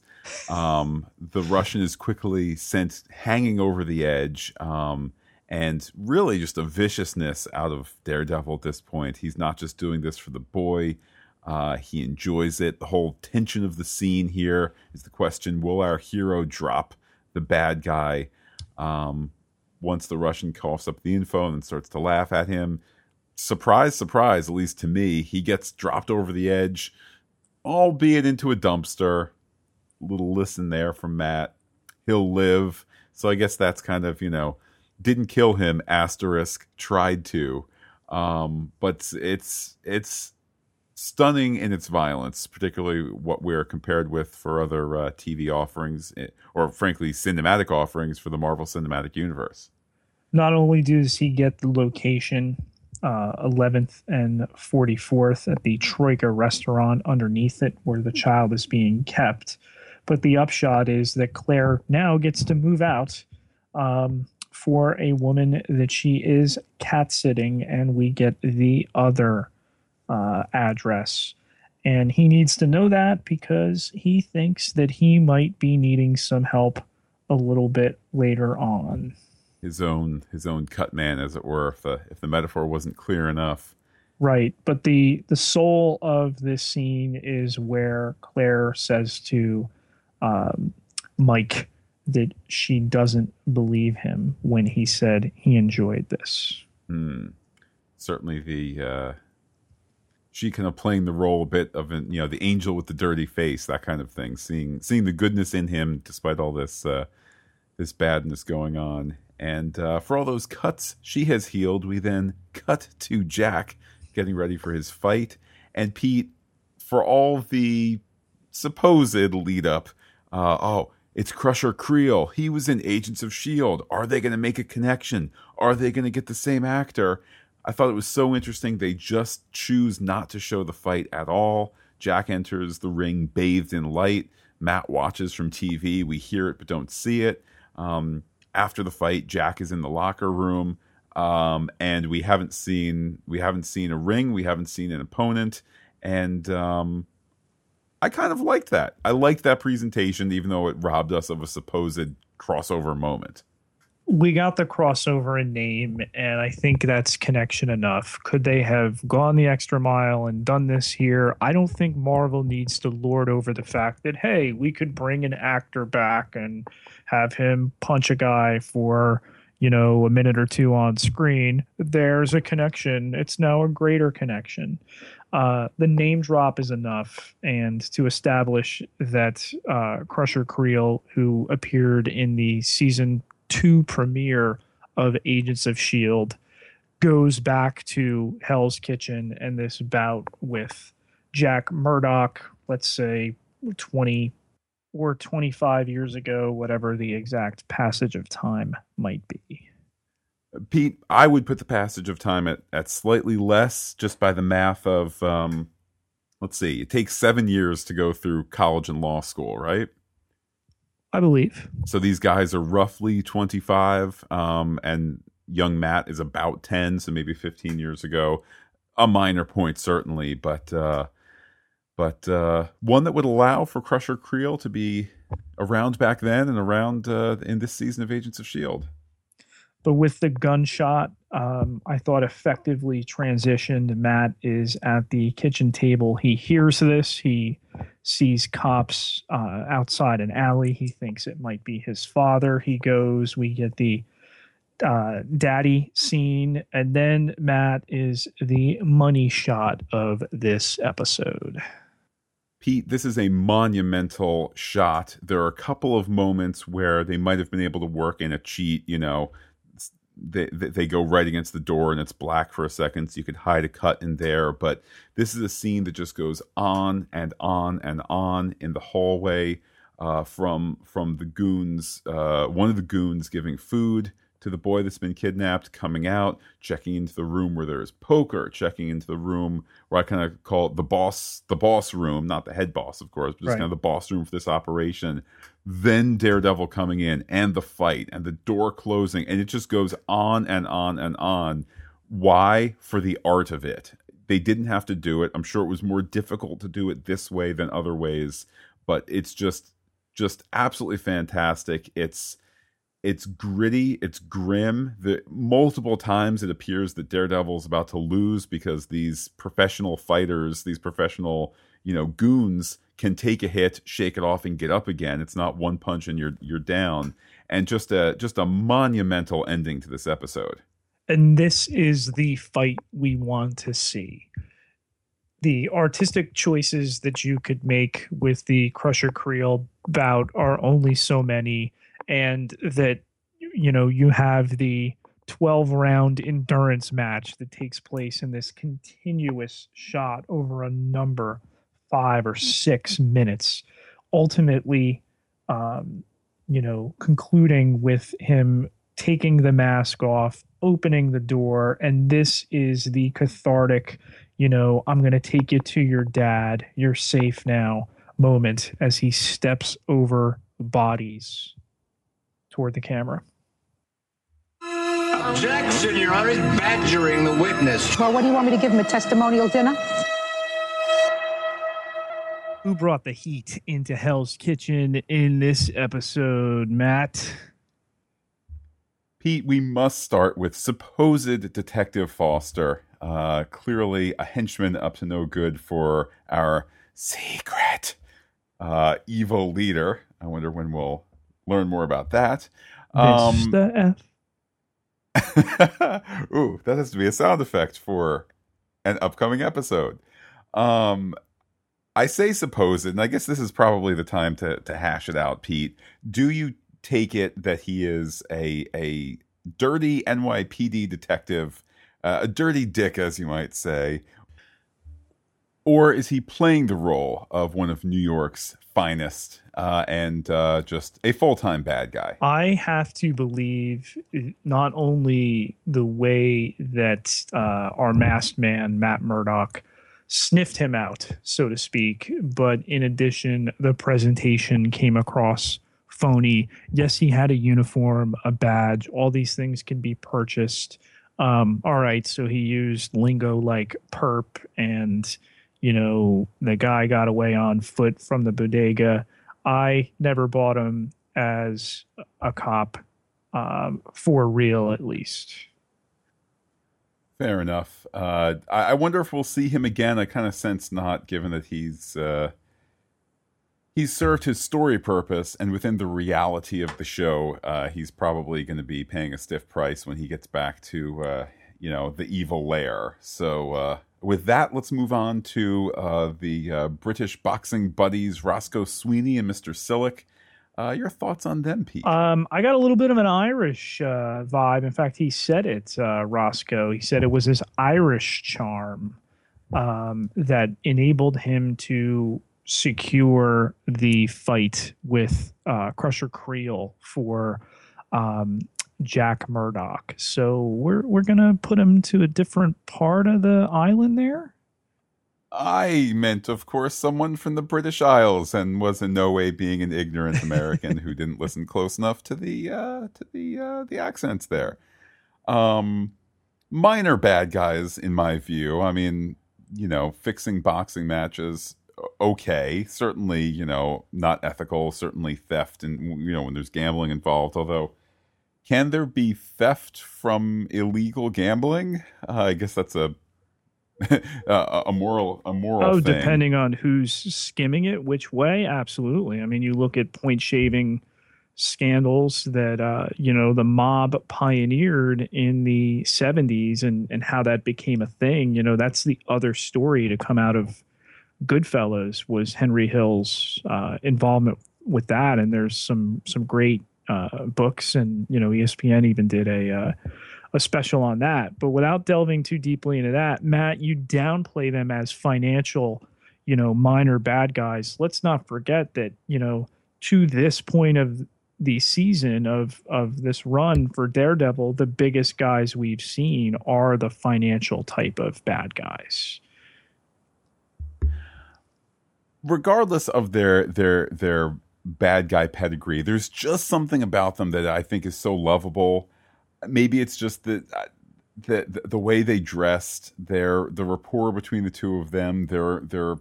Um, the Russian is quickly sent hanging over the edge, um, and really just a viciousness out of Daredevil at this point. He's not just doing this for the boy, uh, he enjoys it. The whole tension of the scene here is the question will our hero drop the bad guy um, once the Russian coughs up the info and starts to laugh at him? Surprise, surprise, at least to me, he gets dropped over the edge, albeit into a dumpster. Little listen there from Matt. He'll live. So I guess that's kind of, you know, didn't kill him, asterisk, tried to. Um, but it's it's stunning in its violence, particularly what we're compared with for other uh, TV offerings, eh, or frankly, cinematic offerings for the Marvel Cinematic Universe. Not only does he get the location, uh, 11th and 44th at the Troika restaurant underneath it, where the child is being kept, but the upshot is that Claire now gets to move out. Um, for a woman that she is cat sitting, and we get the other uh, address. And he needs to know that because he thinks that he might be needing some help a little bit later on. His own his own cut man, as it were, if the if the metaphor wasn't clear enough. Right. But the the soul of this scene is where Claire says to um, Mike that she doesn't believe him when he said he enjoyed this. Hmm. Certainly the uh, she kind of playing the role a bit of an you know the angel with the dirty face that kind of thing seeing seeing the goodness in him despite all this uh, this badness going on. And uh, for all those cuts she has healed we then cut to jack getting ready for his fight. And pete for all the supposed lead up uh, oh it's crusher creel. He was in agents of shield are they going to make a connection? Are they going to get the same actor I thought it was so interesting. They just choose not to show the fight at all. Jack enters the ring bathed in light. Matt watches from TV. We hear it but don't see it. Um, after the fight, Jack is in the locker room, um, and we haven't seen we haven't seen a ring. We haven't seen an opponent, and um, I kind of liked that. I liked that presentation, even though it robbed us of a supposed crossover moment. We got the crossover in name, and I think that's connection enough. Could they have gone the extra mile and done this here? I don't think Marvel needs to lord over the fact that, hey, we could bring an actor back and have him punch a guy for, you know, a minute or two on screen. There's a connection. It's now a greater connection. Uh, the name drop is enough, and to establish that uh, Crusher Creel, who appeared in the season two premiere of Agents of S.H.I.E.L.D., goes back to Hell's Kitchen and this bout with Jack Murdock, let's say 20 or 25 years ago, whatever the exact passage of time might be. Pete, I would put the passage of time at, at slightly less just by the math of, um, let's see, it takes seven years to go through college and law school, right? I believe. So these guys are roughly 25, um, and young Matt is about 10, so maybe 15 years ago. A minor point, certainly, but uh, but uh, one that would allow for Crusher Creel to be around back then and around uh, in this season of Agents of S.H.I.E.L.D. But with the gunshot, um, I thought effectively transitioned. Matt is at the kitchen table. He hears this. He sees cops uh, outside an alley. He thinks it might be his father. He goes. We get the uh, daddy scene, and then Matt is the money shot of this episode. Pete, this is a monumental shot. There are a couple of moments where they might have been able to work in a cheat, you know, they, they go right against the door and it's black for a second so you could hide a cut in there but this is a scene that just goes on and on and on in the hallway uh, from from the goons uh, one of the goons giving food to the boy that's been kidnapped coming out checking into the room where there's poker checking into the room where i kind of call it the boss the boss room not the head boss of course but just right. kind of the boss room for this operation then Daredevil coming in and the fight and the door closing and it just goes on and on and on. Why? For the art of it. They didn't have to do it. I'm sure it was more difficult to do it this way than other ways, but it's just just absolutely fantastic. It's it's gritty, it's grim. The multiple times it appears that Daredevil is about to lose because these professional fighters, these professional, you know, goons can take a hit, shake it off, and get up again. It's not one punch and you're you're down. And just a just a monumental ending to this episode. And this is the fight we want to see. The artistic choices that you could make with the Crusher Creel bout are only so many, and that you know you have the 12 round endurance match that takes place in this continuous shot over a number five or six minutes, ultimately, um, you know, concluding with him taking the mask off, opening the door, and this is the cathartic, you know, I'm going to take you to your dad, you're safe now moment as he steps over bodies toward the camera. Objection, Your Honor. He's badgering the witness. Well, what do you want me to give him a testimonial dinner? Who brought the heat into Hell's Kitchen in this episode, Matt? Pete, we must start with supposed Detective Foster. Uh, clearly a henchman up to no good for our secret uh, evil leader. I wonder when we'll learn more about that. Um, Mr. F. *laughs* Ooh, that has to be a sound effect for an upcoming episode. Um, I say supposed, and I guess this is probably the time to to hash it out, Pete. Do you take it that he is a a dirty NYPD detective, uh, a dirty dick, as you might say, or is he playing the role of one of New York's finest uh, and uh, just a full time bad guy? I have to believe not only the way that uh, our masked man Matt Murdock sniffed him out, so to speak. But in addition, the presentation came across phony. Yes, he had a uniform, a badge, all these things can be purchased. Um, all right, so he used lingo like perp and you know, the guy got away on foot from the bodega. I never bought him as a cop. um, for real at least. Fair enough. Uh, I, I, wonder if we'll see him again. I kind of sense not, given that he's uh, he's served his story purpose, and within the reality of the show, uh, he's probably going to be paying a stiff price when he gets back to uh, you know the evil lair. So uh, with that, let's move on to uh, the British boxing buddies Roscoe Sweeney and Mister Sillick. Uh, your thoughts on them, Pete? Um, I got a little bit of an Irish uh, vibe. In fact, he said it, uh, Roscoe. He said it was his Irish charm um, that enabled him to secure the fight with uh, Crusher Creel for um, Jack Murdock. So we're we're gonna put him to a different part of the island there. I meant, of course, someone from the British Isles, and was in no way being an ignorant American who didn't listen close enough to the uh, to the uh, the accents there. Um, minor bad guys, in my view. I mean, you know, fixing boxing matches, okay. Certainly, you know, not ethical. Certainly, theft, and you know, when there's gambling involved. Although, can there be theft from illegal gambling? Uh, I guess that's a *laughs* a moral a moral oh thing. depending on who's skimming it which way? Absolutely. I mean you look at point shaving scandals that uh, you know the mob pioneered in the 70s and and how that became a thing. You know that's the other story to come out of goodfellas was henry hill's uh, involvement with that. And there's some some great uh, books and you know espn even did a uh, a special on that. But without delving too deeply into that, Matt, you downplay them as financial, you know, minor bad guys. Let's not forget that, you know, to this point of the season of of this run for Daredevil, the biggest guys we've seen are the financial type of bad guys. Regardless of their their their bad guy pedigree, there's just something about them that I think is so lovable maybe it's just that uh, the, the way they dressed, their the rapport between the two of them, their their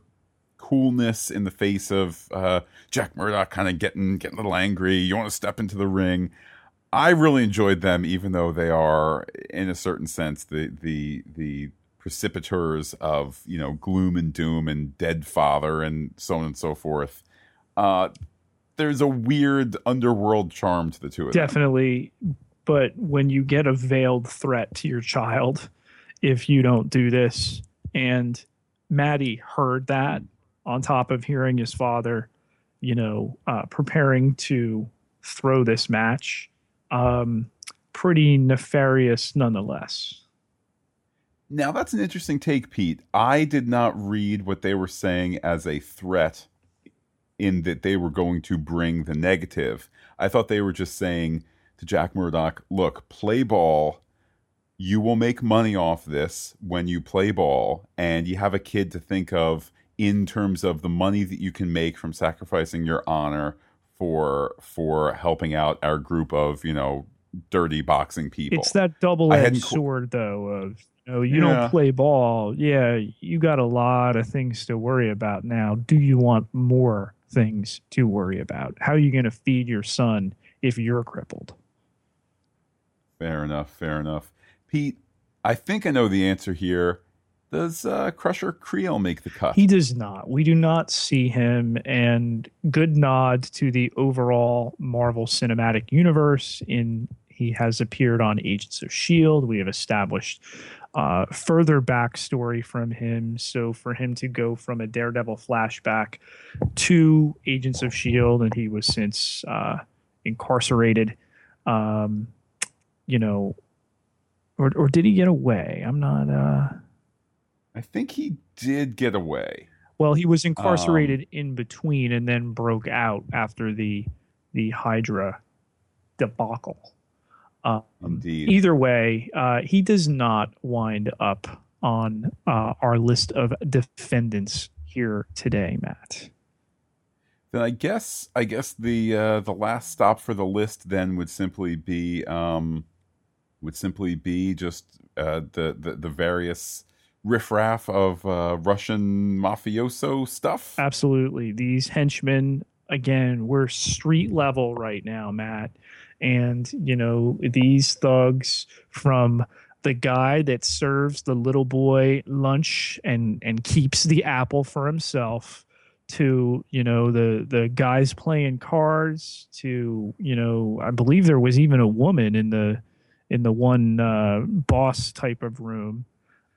coolness in the face of uh, Jack Murdock kind of getting getting a little angry. You want to step into the ring. I really enjoyed them, even though they are, in a certain sense, the the the precipitors of you know gloom and doom and dead father and so on and so forth. Uh, there's a weird underworld charm to the two of them. Definitely, but when you get a veiled threat to your child, if you don't do this, and Matty heard that on top of hearing his father, you know, uh, preparing to throw this match, um, pretty nefarious nonetheless. Now, that's an interesting take, Pete. I did not read what they were saying as a threat in that they were going to bring the negative. I thought they were just saying, to Jack Murdock, look, play ball. You will make money off this when you play ball, and you have a kid to think of in terms of the money that you can make from sacrificing your honor for for helping out our group of you know dirty boxing people. It's that double edged sword though of you know you yeah. don't play ball. Yeah, you got a lot of things to worry about now. Do you want more things to worry about? How are you going to feed your son if you're crippled? Fair enough. Fair enough. Pete, I think I know the answer here. Does uh, Crusher Creel make the cut? He does not. We do not see him. And good nod to the overall Marvel Cinematic Universe. In he has appeared on Agents of Shield. We have established uh, further backstory from him. So for him to go from a Daredevil flashback to Agents of Shield, and he was since uh, incarcerated. Um, you know, or or did he get away? I'm not. uh I think he did get away. Well, he was incarcerated um, in between, and then broke out after the the Hydra debacle. Um, Indeed. Either way, uh, he does not wind up on uh, our list of defendants here today, Matt. Then I guess I guess the uh, the last stop for the list then would simply be um, would simply be just uh, the, the, the various riffraff of uh, Russian mafioso stuff. Absolutely, these henchmen again. We're street level right now, Matt, and you know these thugs from the guy that serves the little boy lunch and and keeps the apple for himself to you know the the guys playing cards to you know i believe there was even a woman in the in the one uh, boss type of room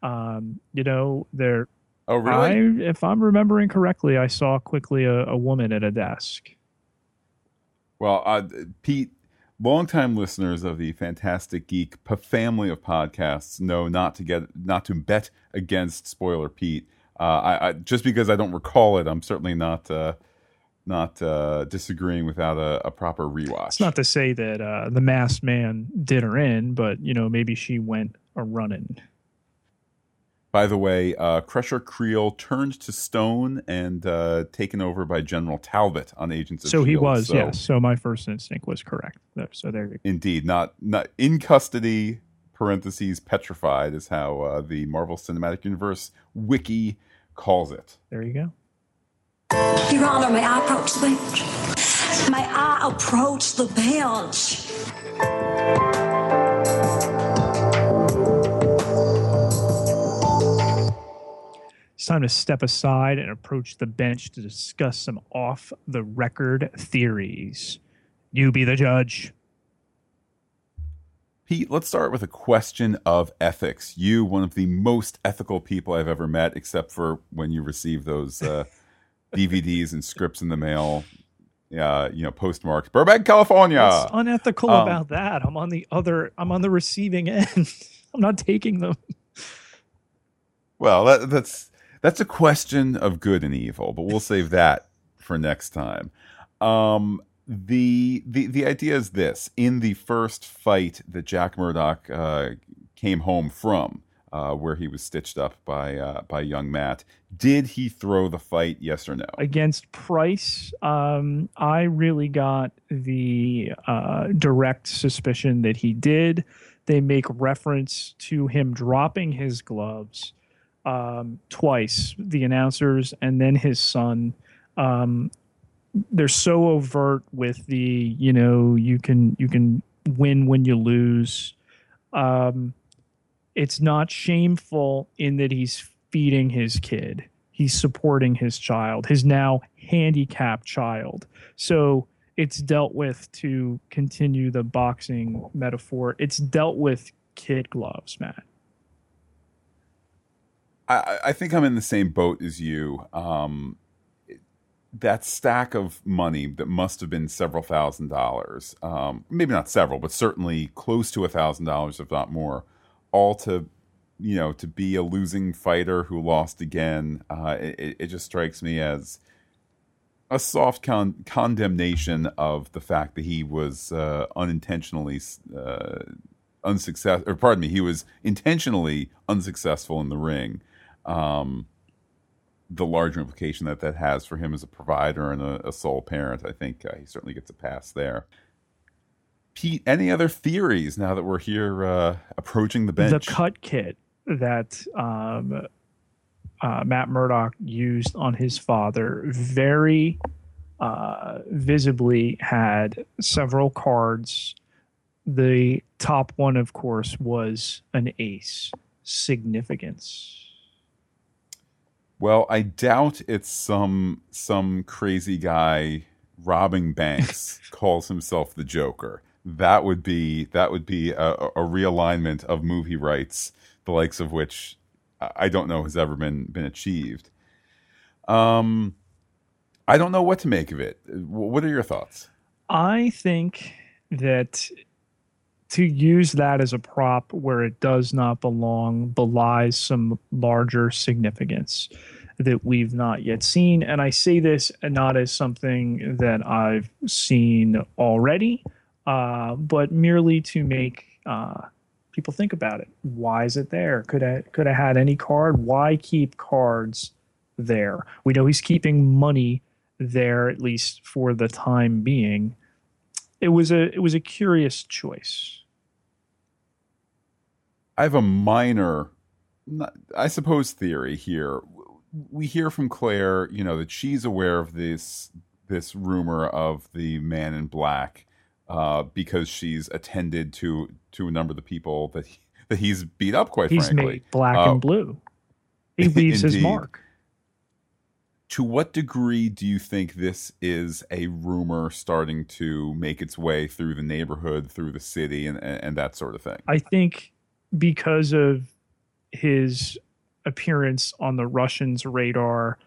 um, you know there Oh, really? I, if i'm remembering correctly i saw quickly a, a woman at a desk Well, uh, Pete, longtime listeners of the Fantastic Geek p- family of podcasts know not to get not to bet against Spoiler Pete. Uh, I, I just because I don't recall it, I'm certainly not uh, not uh, disagreeing without a, a proper rewatch. it's not to say that uh, the masked man did her in but you know maybe she went a running By the way, uh, Crusher Creel turned to stone and uh, taken over by General Talbot on Agents of so he was So- yes so my first instinct was correct so there you go Indeed, not not in custody. Parentheses petrified is how uh, the Marvel Cinematic Universe wiki calls it. there you go Your Honor, may I approach the bench? May I approach the bench? It's time to step aside and approach the bench to discuss some off the record theories. You be the judge. Pete, let's start with a question of ethics. You, one of the most ethical people I've ever met, except for when you receive those uh, DVDs and scripts in the mail, uh, you know, postmarked Burbank, California. What's unethical um, about that? I'm on the other. I'm on the receiving end. *laughs* I'm not taking them. Well, that, that's that's a question of good and evil, but we'll save that for next time. Um, the the the idea is this: in the first fight that Jack Murdock uh, came home from, uh, where he was stitched up by uh, by young Matt, did he throw the fight? Yes or no? against Price, um, I really got the uh, direct suspicion that he did. They make reference to him dropping his gloves um, twice, the announcers and then his son. Um, they're so overt with the you know you can you can win when you lose. Um, it's not shameful in that he's feeding his kid he's supporting his child, his now handicapped child. So it's dealt with to continue the boxing metaphor. It's dealt with kid gloves, Matt. I, I think I'm in the same boat as you. Um, that stack of money that must have been several thousand dollars, um, maybe not several, but certainly close to a thousand dollars, if not more, all to you know to be a losing fighter who lost again. Uh, it, it just strikes me as a soft con- condemnation of the fact that he was uh, unintentionally uh, unsuccessful, or pardon me, he was intentionally unsuccessful in the ring. Um, the larger implication that that has for him as a provider and a, a sole parent, I think uh, he certainly gets a pass there. Pete, any other theories now that we're here uh, approaching the bench? The cut kit that um, uh, Matt Murdock used on his father very uh, visibly had several cards. The top one, of course, was an ace. Significance. Well, I doubt it's some some crazy guy robbing banks *laughs* calls himself the Joker. That would be that would be a, a realignment of movie rights, the likes of which I don't know has ever been been achieved. Um, I don't know what to make of it. What are your thoughts? I think that to use that as a prop where it does not belong belies some larger significance that we've not yet seen. And I say this not as something that I've seen already, uh, but merely to make uh, people think about it. Why is it there? Could I could I had any card? Why keep cards there? We know he's keeping money there at least for the time being. It was a it was a curious choice. I have a minor, I suppose, theory here. We hear from Claire, you know, that she's aware of this this rumor of the Man in Black uh, because she's attended to to a number of the people that he, that he's beat up. Quite frankly. He's frankly, made black Uh, and blue. He *laughs* leaves his mark. to what degree do you think this is a rumor starting to make its way through the neighborhood, through the city, and and, and that sort of thing? I think because of his appearance on the Russians' radar,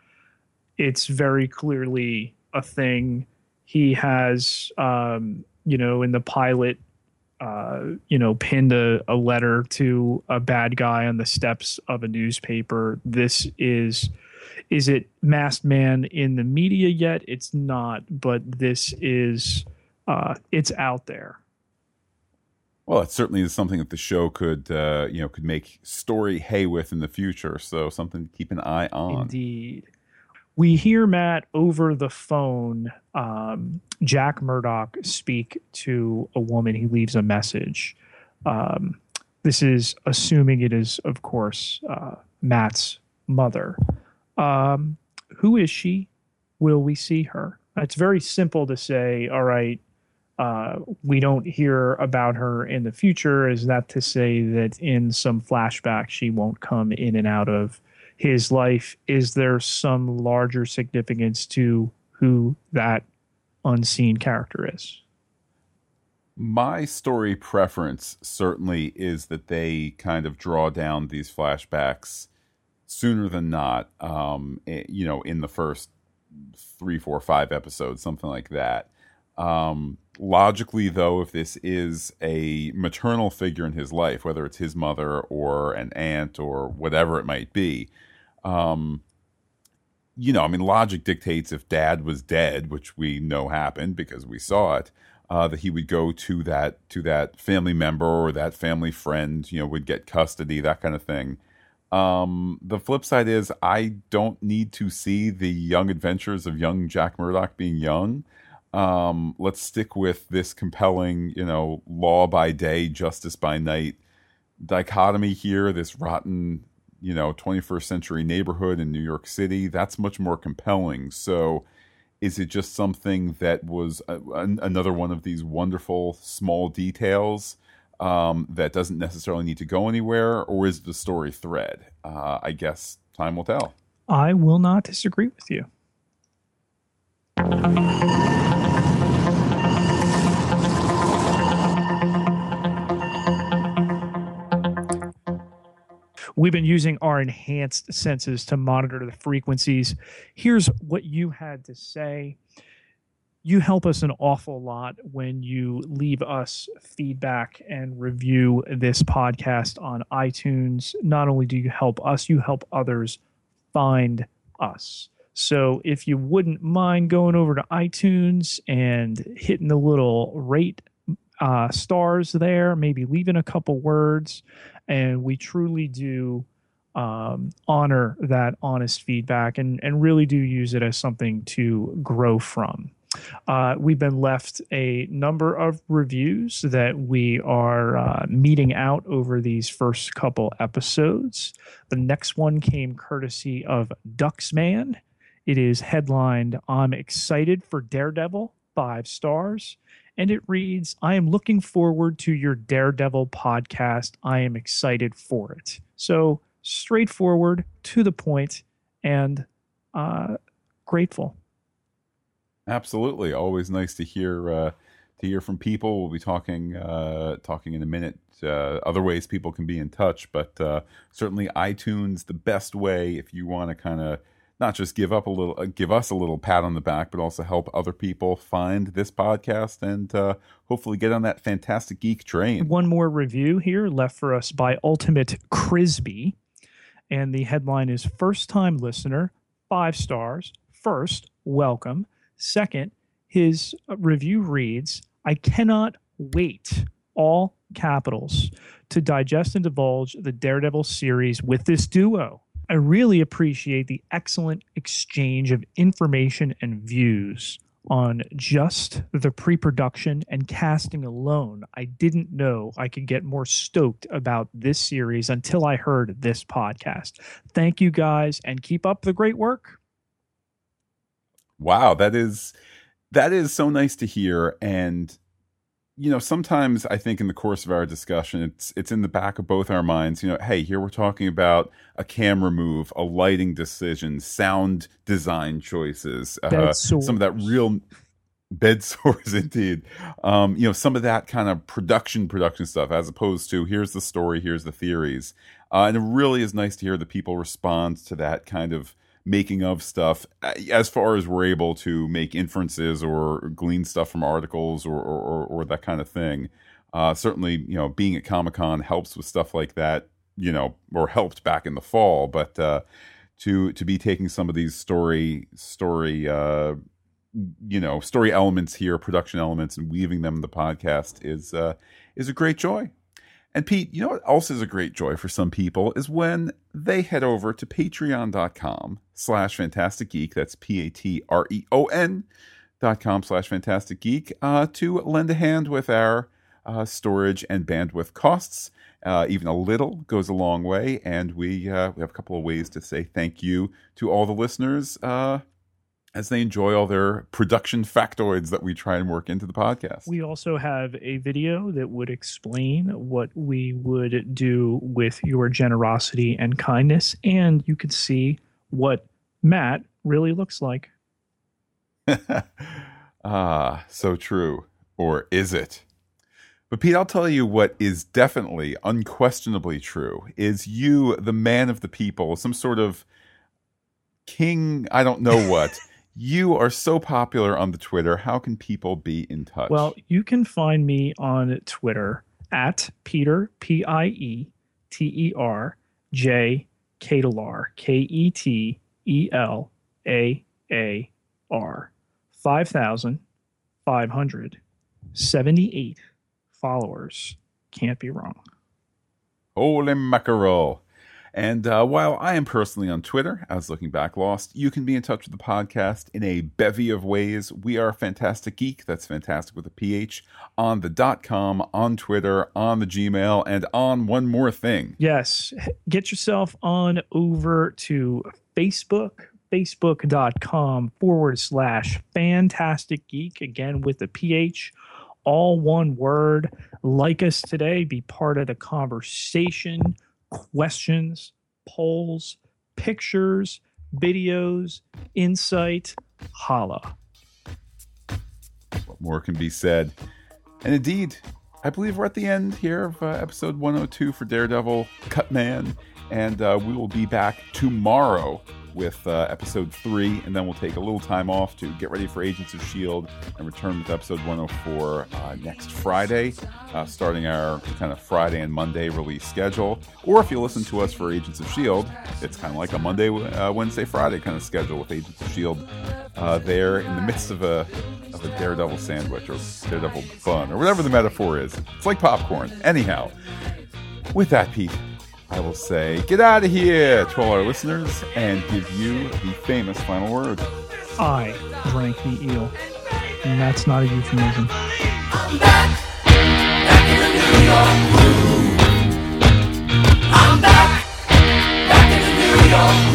it's very clearly a thing. He has, um, you know, in the pilot, uh, you know, pinned a, a letter to a bad guy on the steps of a newspaper. This is. Is it masked man in the media yet? It's not, but this is uh, it's out there. Well, it certainly is something that the show could, uh, you know, could make story hay with in the future. So something to keep an eye on. Indeed. We hear Matt over the phone, um, Jack Murdock speak to a woman. He leaves a message. Um, this is assuming it is, of course, uh, Matt's mother. Um, who is she? Will we see her? It's very simple to say, all right, uh, we don't hear about her in the future. Is that to say that in some flashback she won't come in and out of his life? Is there some larger significance to who that unseen character is? My story preference certainly is that they kind of draw down these flashbacks sooner than not. Um, eh, you know, in the first three, four, five episodes, something like that. Um, logically, though, if this is a maternal figure in his life, whether it's his mother or an aunt or whatever it might be, um, you know, I mean, logic dictates if dad was dead, which we know happened because we saw it, uh, that he would go to that to that family member or that family friend, you know, would get custody, that kind of thing. Um, the flip side is I don't need to see the young adventures of young Jack Murdock being young. Um, let's stick with this compelling, you know, law by day, justice by night dichotomy here, this rotten, you know, 21st century neighborhood in New York City. That's much more compelling. So, is it just something that was a, an, another one of these wonderful small details um, that doesn't necessarily need to go anywhere, or is a story thread? Uh, I guess time will tell. I will not disagree with you. We've been using our enhanced senses to monitor the frequencies. Here's what you had to say. You help us an awful lot when you leave us feedback and review this podcast on iTunes. Not only do you help us, you help others find us. So if you wouldn't mind going over to iTunes and hitting the little rate uh, stars there, maybe leaving a couple words, and we truly do um, honor that honest feedback and, and really do use it as something to grow from. Uh, we've been left a number of reviews that we are uh, meting out over these first couple episodes. The next one came courtesy of Ducksman. It is headlined, I'm excited for Daredevil, five stars. And it reads, I am looking forward to your Daredevil podcast. I am excited for it. So straightforward, to the point, and uh, grateful. Absolutely, always nice to hear uh, to hear from people. We'll be talking uh, talking in a minute. Uh, other ways people can be in touch, but uh, certainly iTunes the best way if you want to kind of not just give up a little, uh, give us a little pat on the back, but also help other people find this podcast and uh, hopefully get on that fantastic geek train. One more review here left for us by Ultimate Crisby. And the headline is First time listener, five stars. First, welcome. Second, his review reads I cannot wait, all capitals, to digest and divulge the Daredevil series with this duo. I really appreciate the excellent exchange of information and views on just the pre production and casting alone. I didn't know I could get more stoked about this series until I heard this podcast. Thank you guys and keep up the great work. Wow, that is that is so nice to hear and you know, sometimes I think in the course of our discussion, it's it's in the back of both our minds. You know, hey, here we're talking about a camera move, a lighting decision, sound design choices, uh, some of that real bed *laughs* sores indeed. Um, you know, some of that kind of production production stuff, as opposed to here's the story, here's the theories, uh, and it really is nice to hear the people respond to that kind of making of stuff as far as we're able to make inferences or glean stuff from articles or, or, or that kind of thing. Uh, certainly, you know, being at Comic Con helps with stuff like that, you know, or helped back in the fall. But uh, to to be taking some of these story story uh, you know story elements here, production elements, and weaving them in the podcast is uh, is a great joy. And Pete, you know what else is a great joy for some people is when they head over to patreon.com slash fantastic geek. That's P A T R E O N dot com slash fantastic geek uh, to lend a hand with our uh, storage and bandwidth costs. Uh, even a little goes a long way, and we uh, we have a couple of ways to say thank you to all the listeners uh, as they enjoy all their production factoids that we try and work into the podcast. We also have a video that would explain what we would do with your generosity and kindness, and you could see what Matt really looks like. *laughs* ah, so true. Or is it? But Pete, I'll tell you what is definitely, unquestionably true is you, the man of the people, some sort of king, I don't know what. *laughs* you are so popular on the Twitter. How can people be in touch? Well, you can find me on Twitter at Peter P I E T E R J Ketelaar K E T E L A A R. 5,578 followers. Can't be wrong. Holy mackerel. And uh, while I am personally on Twitter, as Looking Back Lost, you can be in touch with the podcast in a bevy of ways. We are Fantastic Geek, that's fantastic with a PH, on the dot com, on Twitter, on the Gmail, and on one more thing. Yes, get yourself on over to Facebook, facebook.com forward slash fantastic geek, again with the PH all one word. Like us today, be part of the conversation questions, polls, pictures, videos, insight, holla. What more can be said? And indeed, I believe we're at the end here of uh, episode 102 for Daredevil Cut Man, and uh, we will be back tomorrow with uh, episode three, and then we'll take a little time off to get ready for Agents of S.H.I.E.L.D. and return with episode 104 uh, next Friday, uh, starting our kind of Friday and Monday release schedule. Or if you listen to us for Agents of S.H.I.E.L.D., it's kind of like a Monday, uh, Wednesday, Friday kind of schedule with Agents of S.H.I.E.L.D. Uh, there in the midst of a, of a Daredevil sandwich or Daredevil bun or whatever the metaphor is. It's like popcorn. Anyhow, with that, Pete, I will say, get out of here to all our listeners and give you the famous final word. I drank the eel. And that's not a euphemism. I'm back, back in the New York groove. I'm back, back in the New York groove.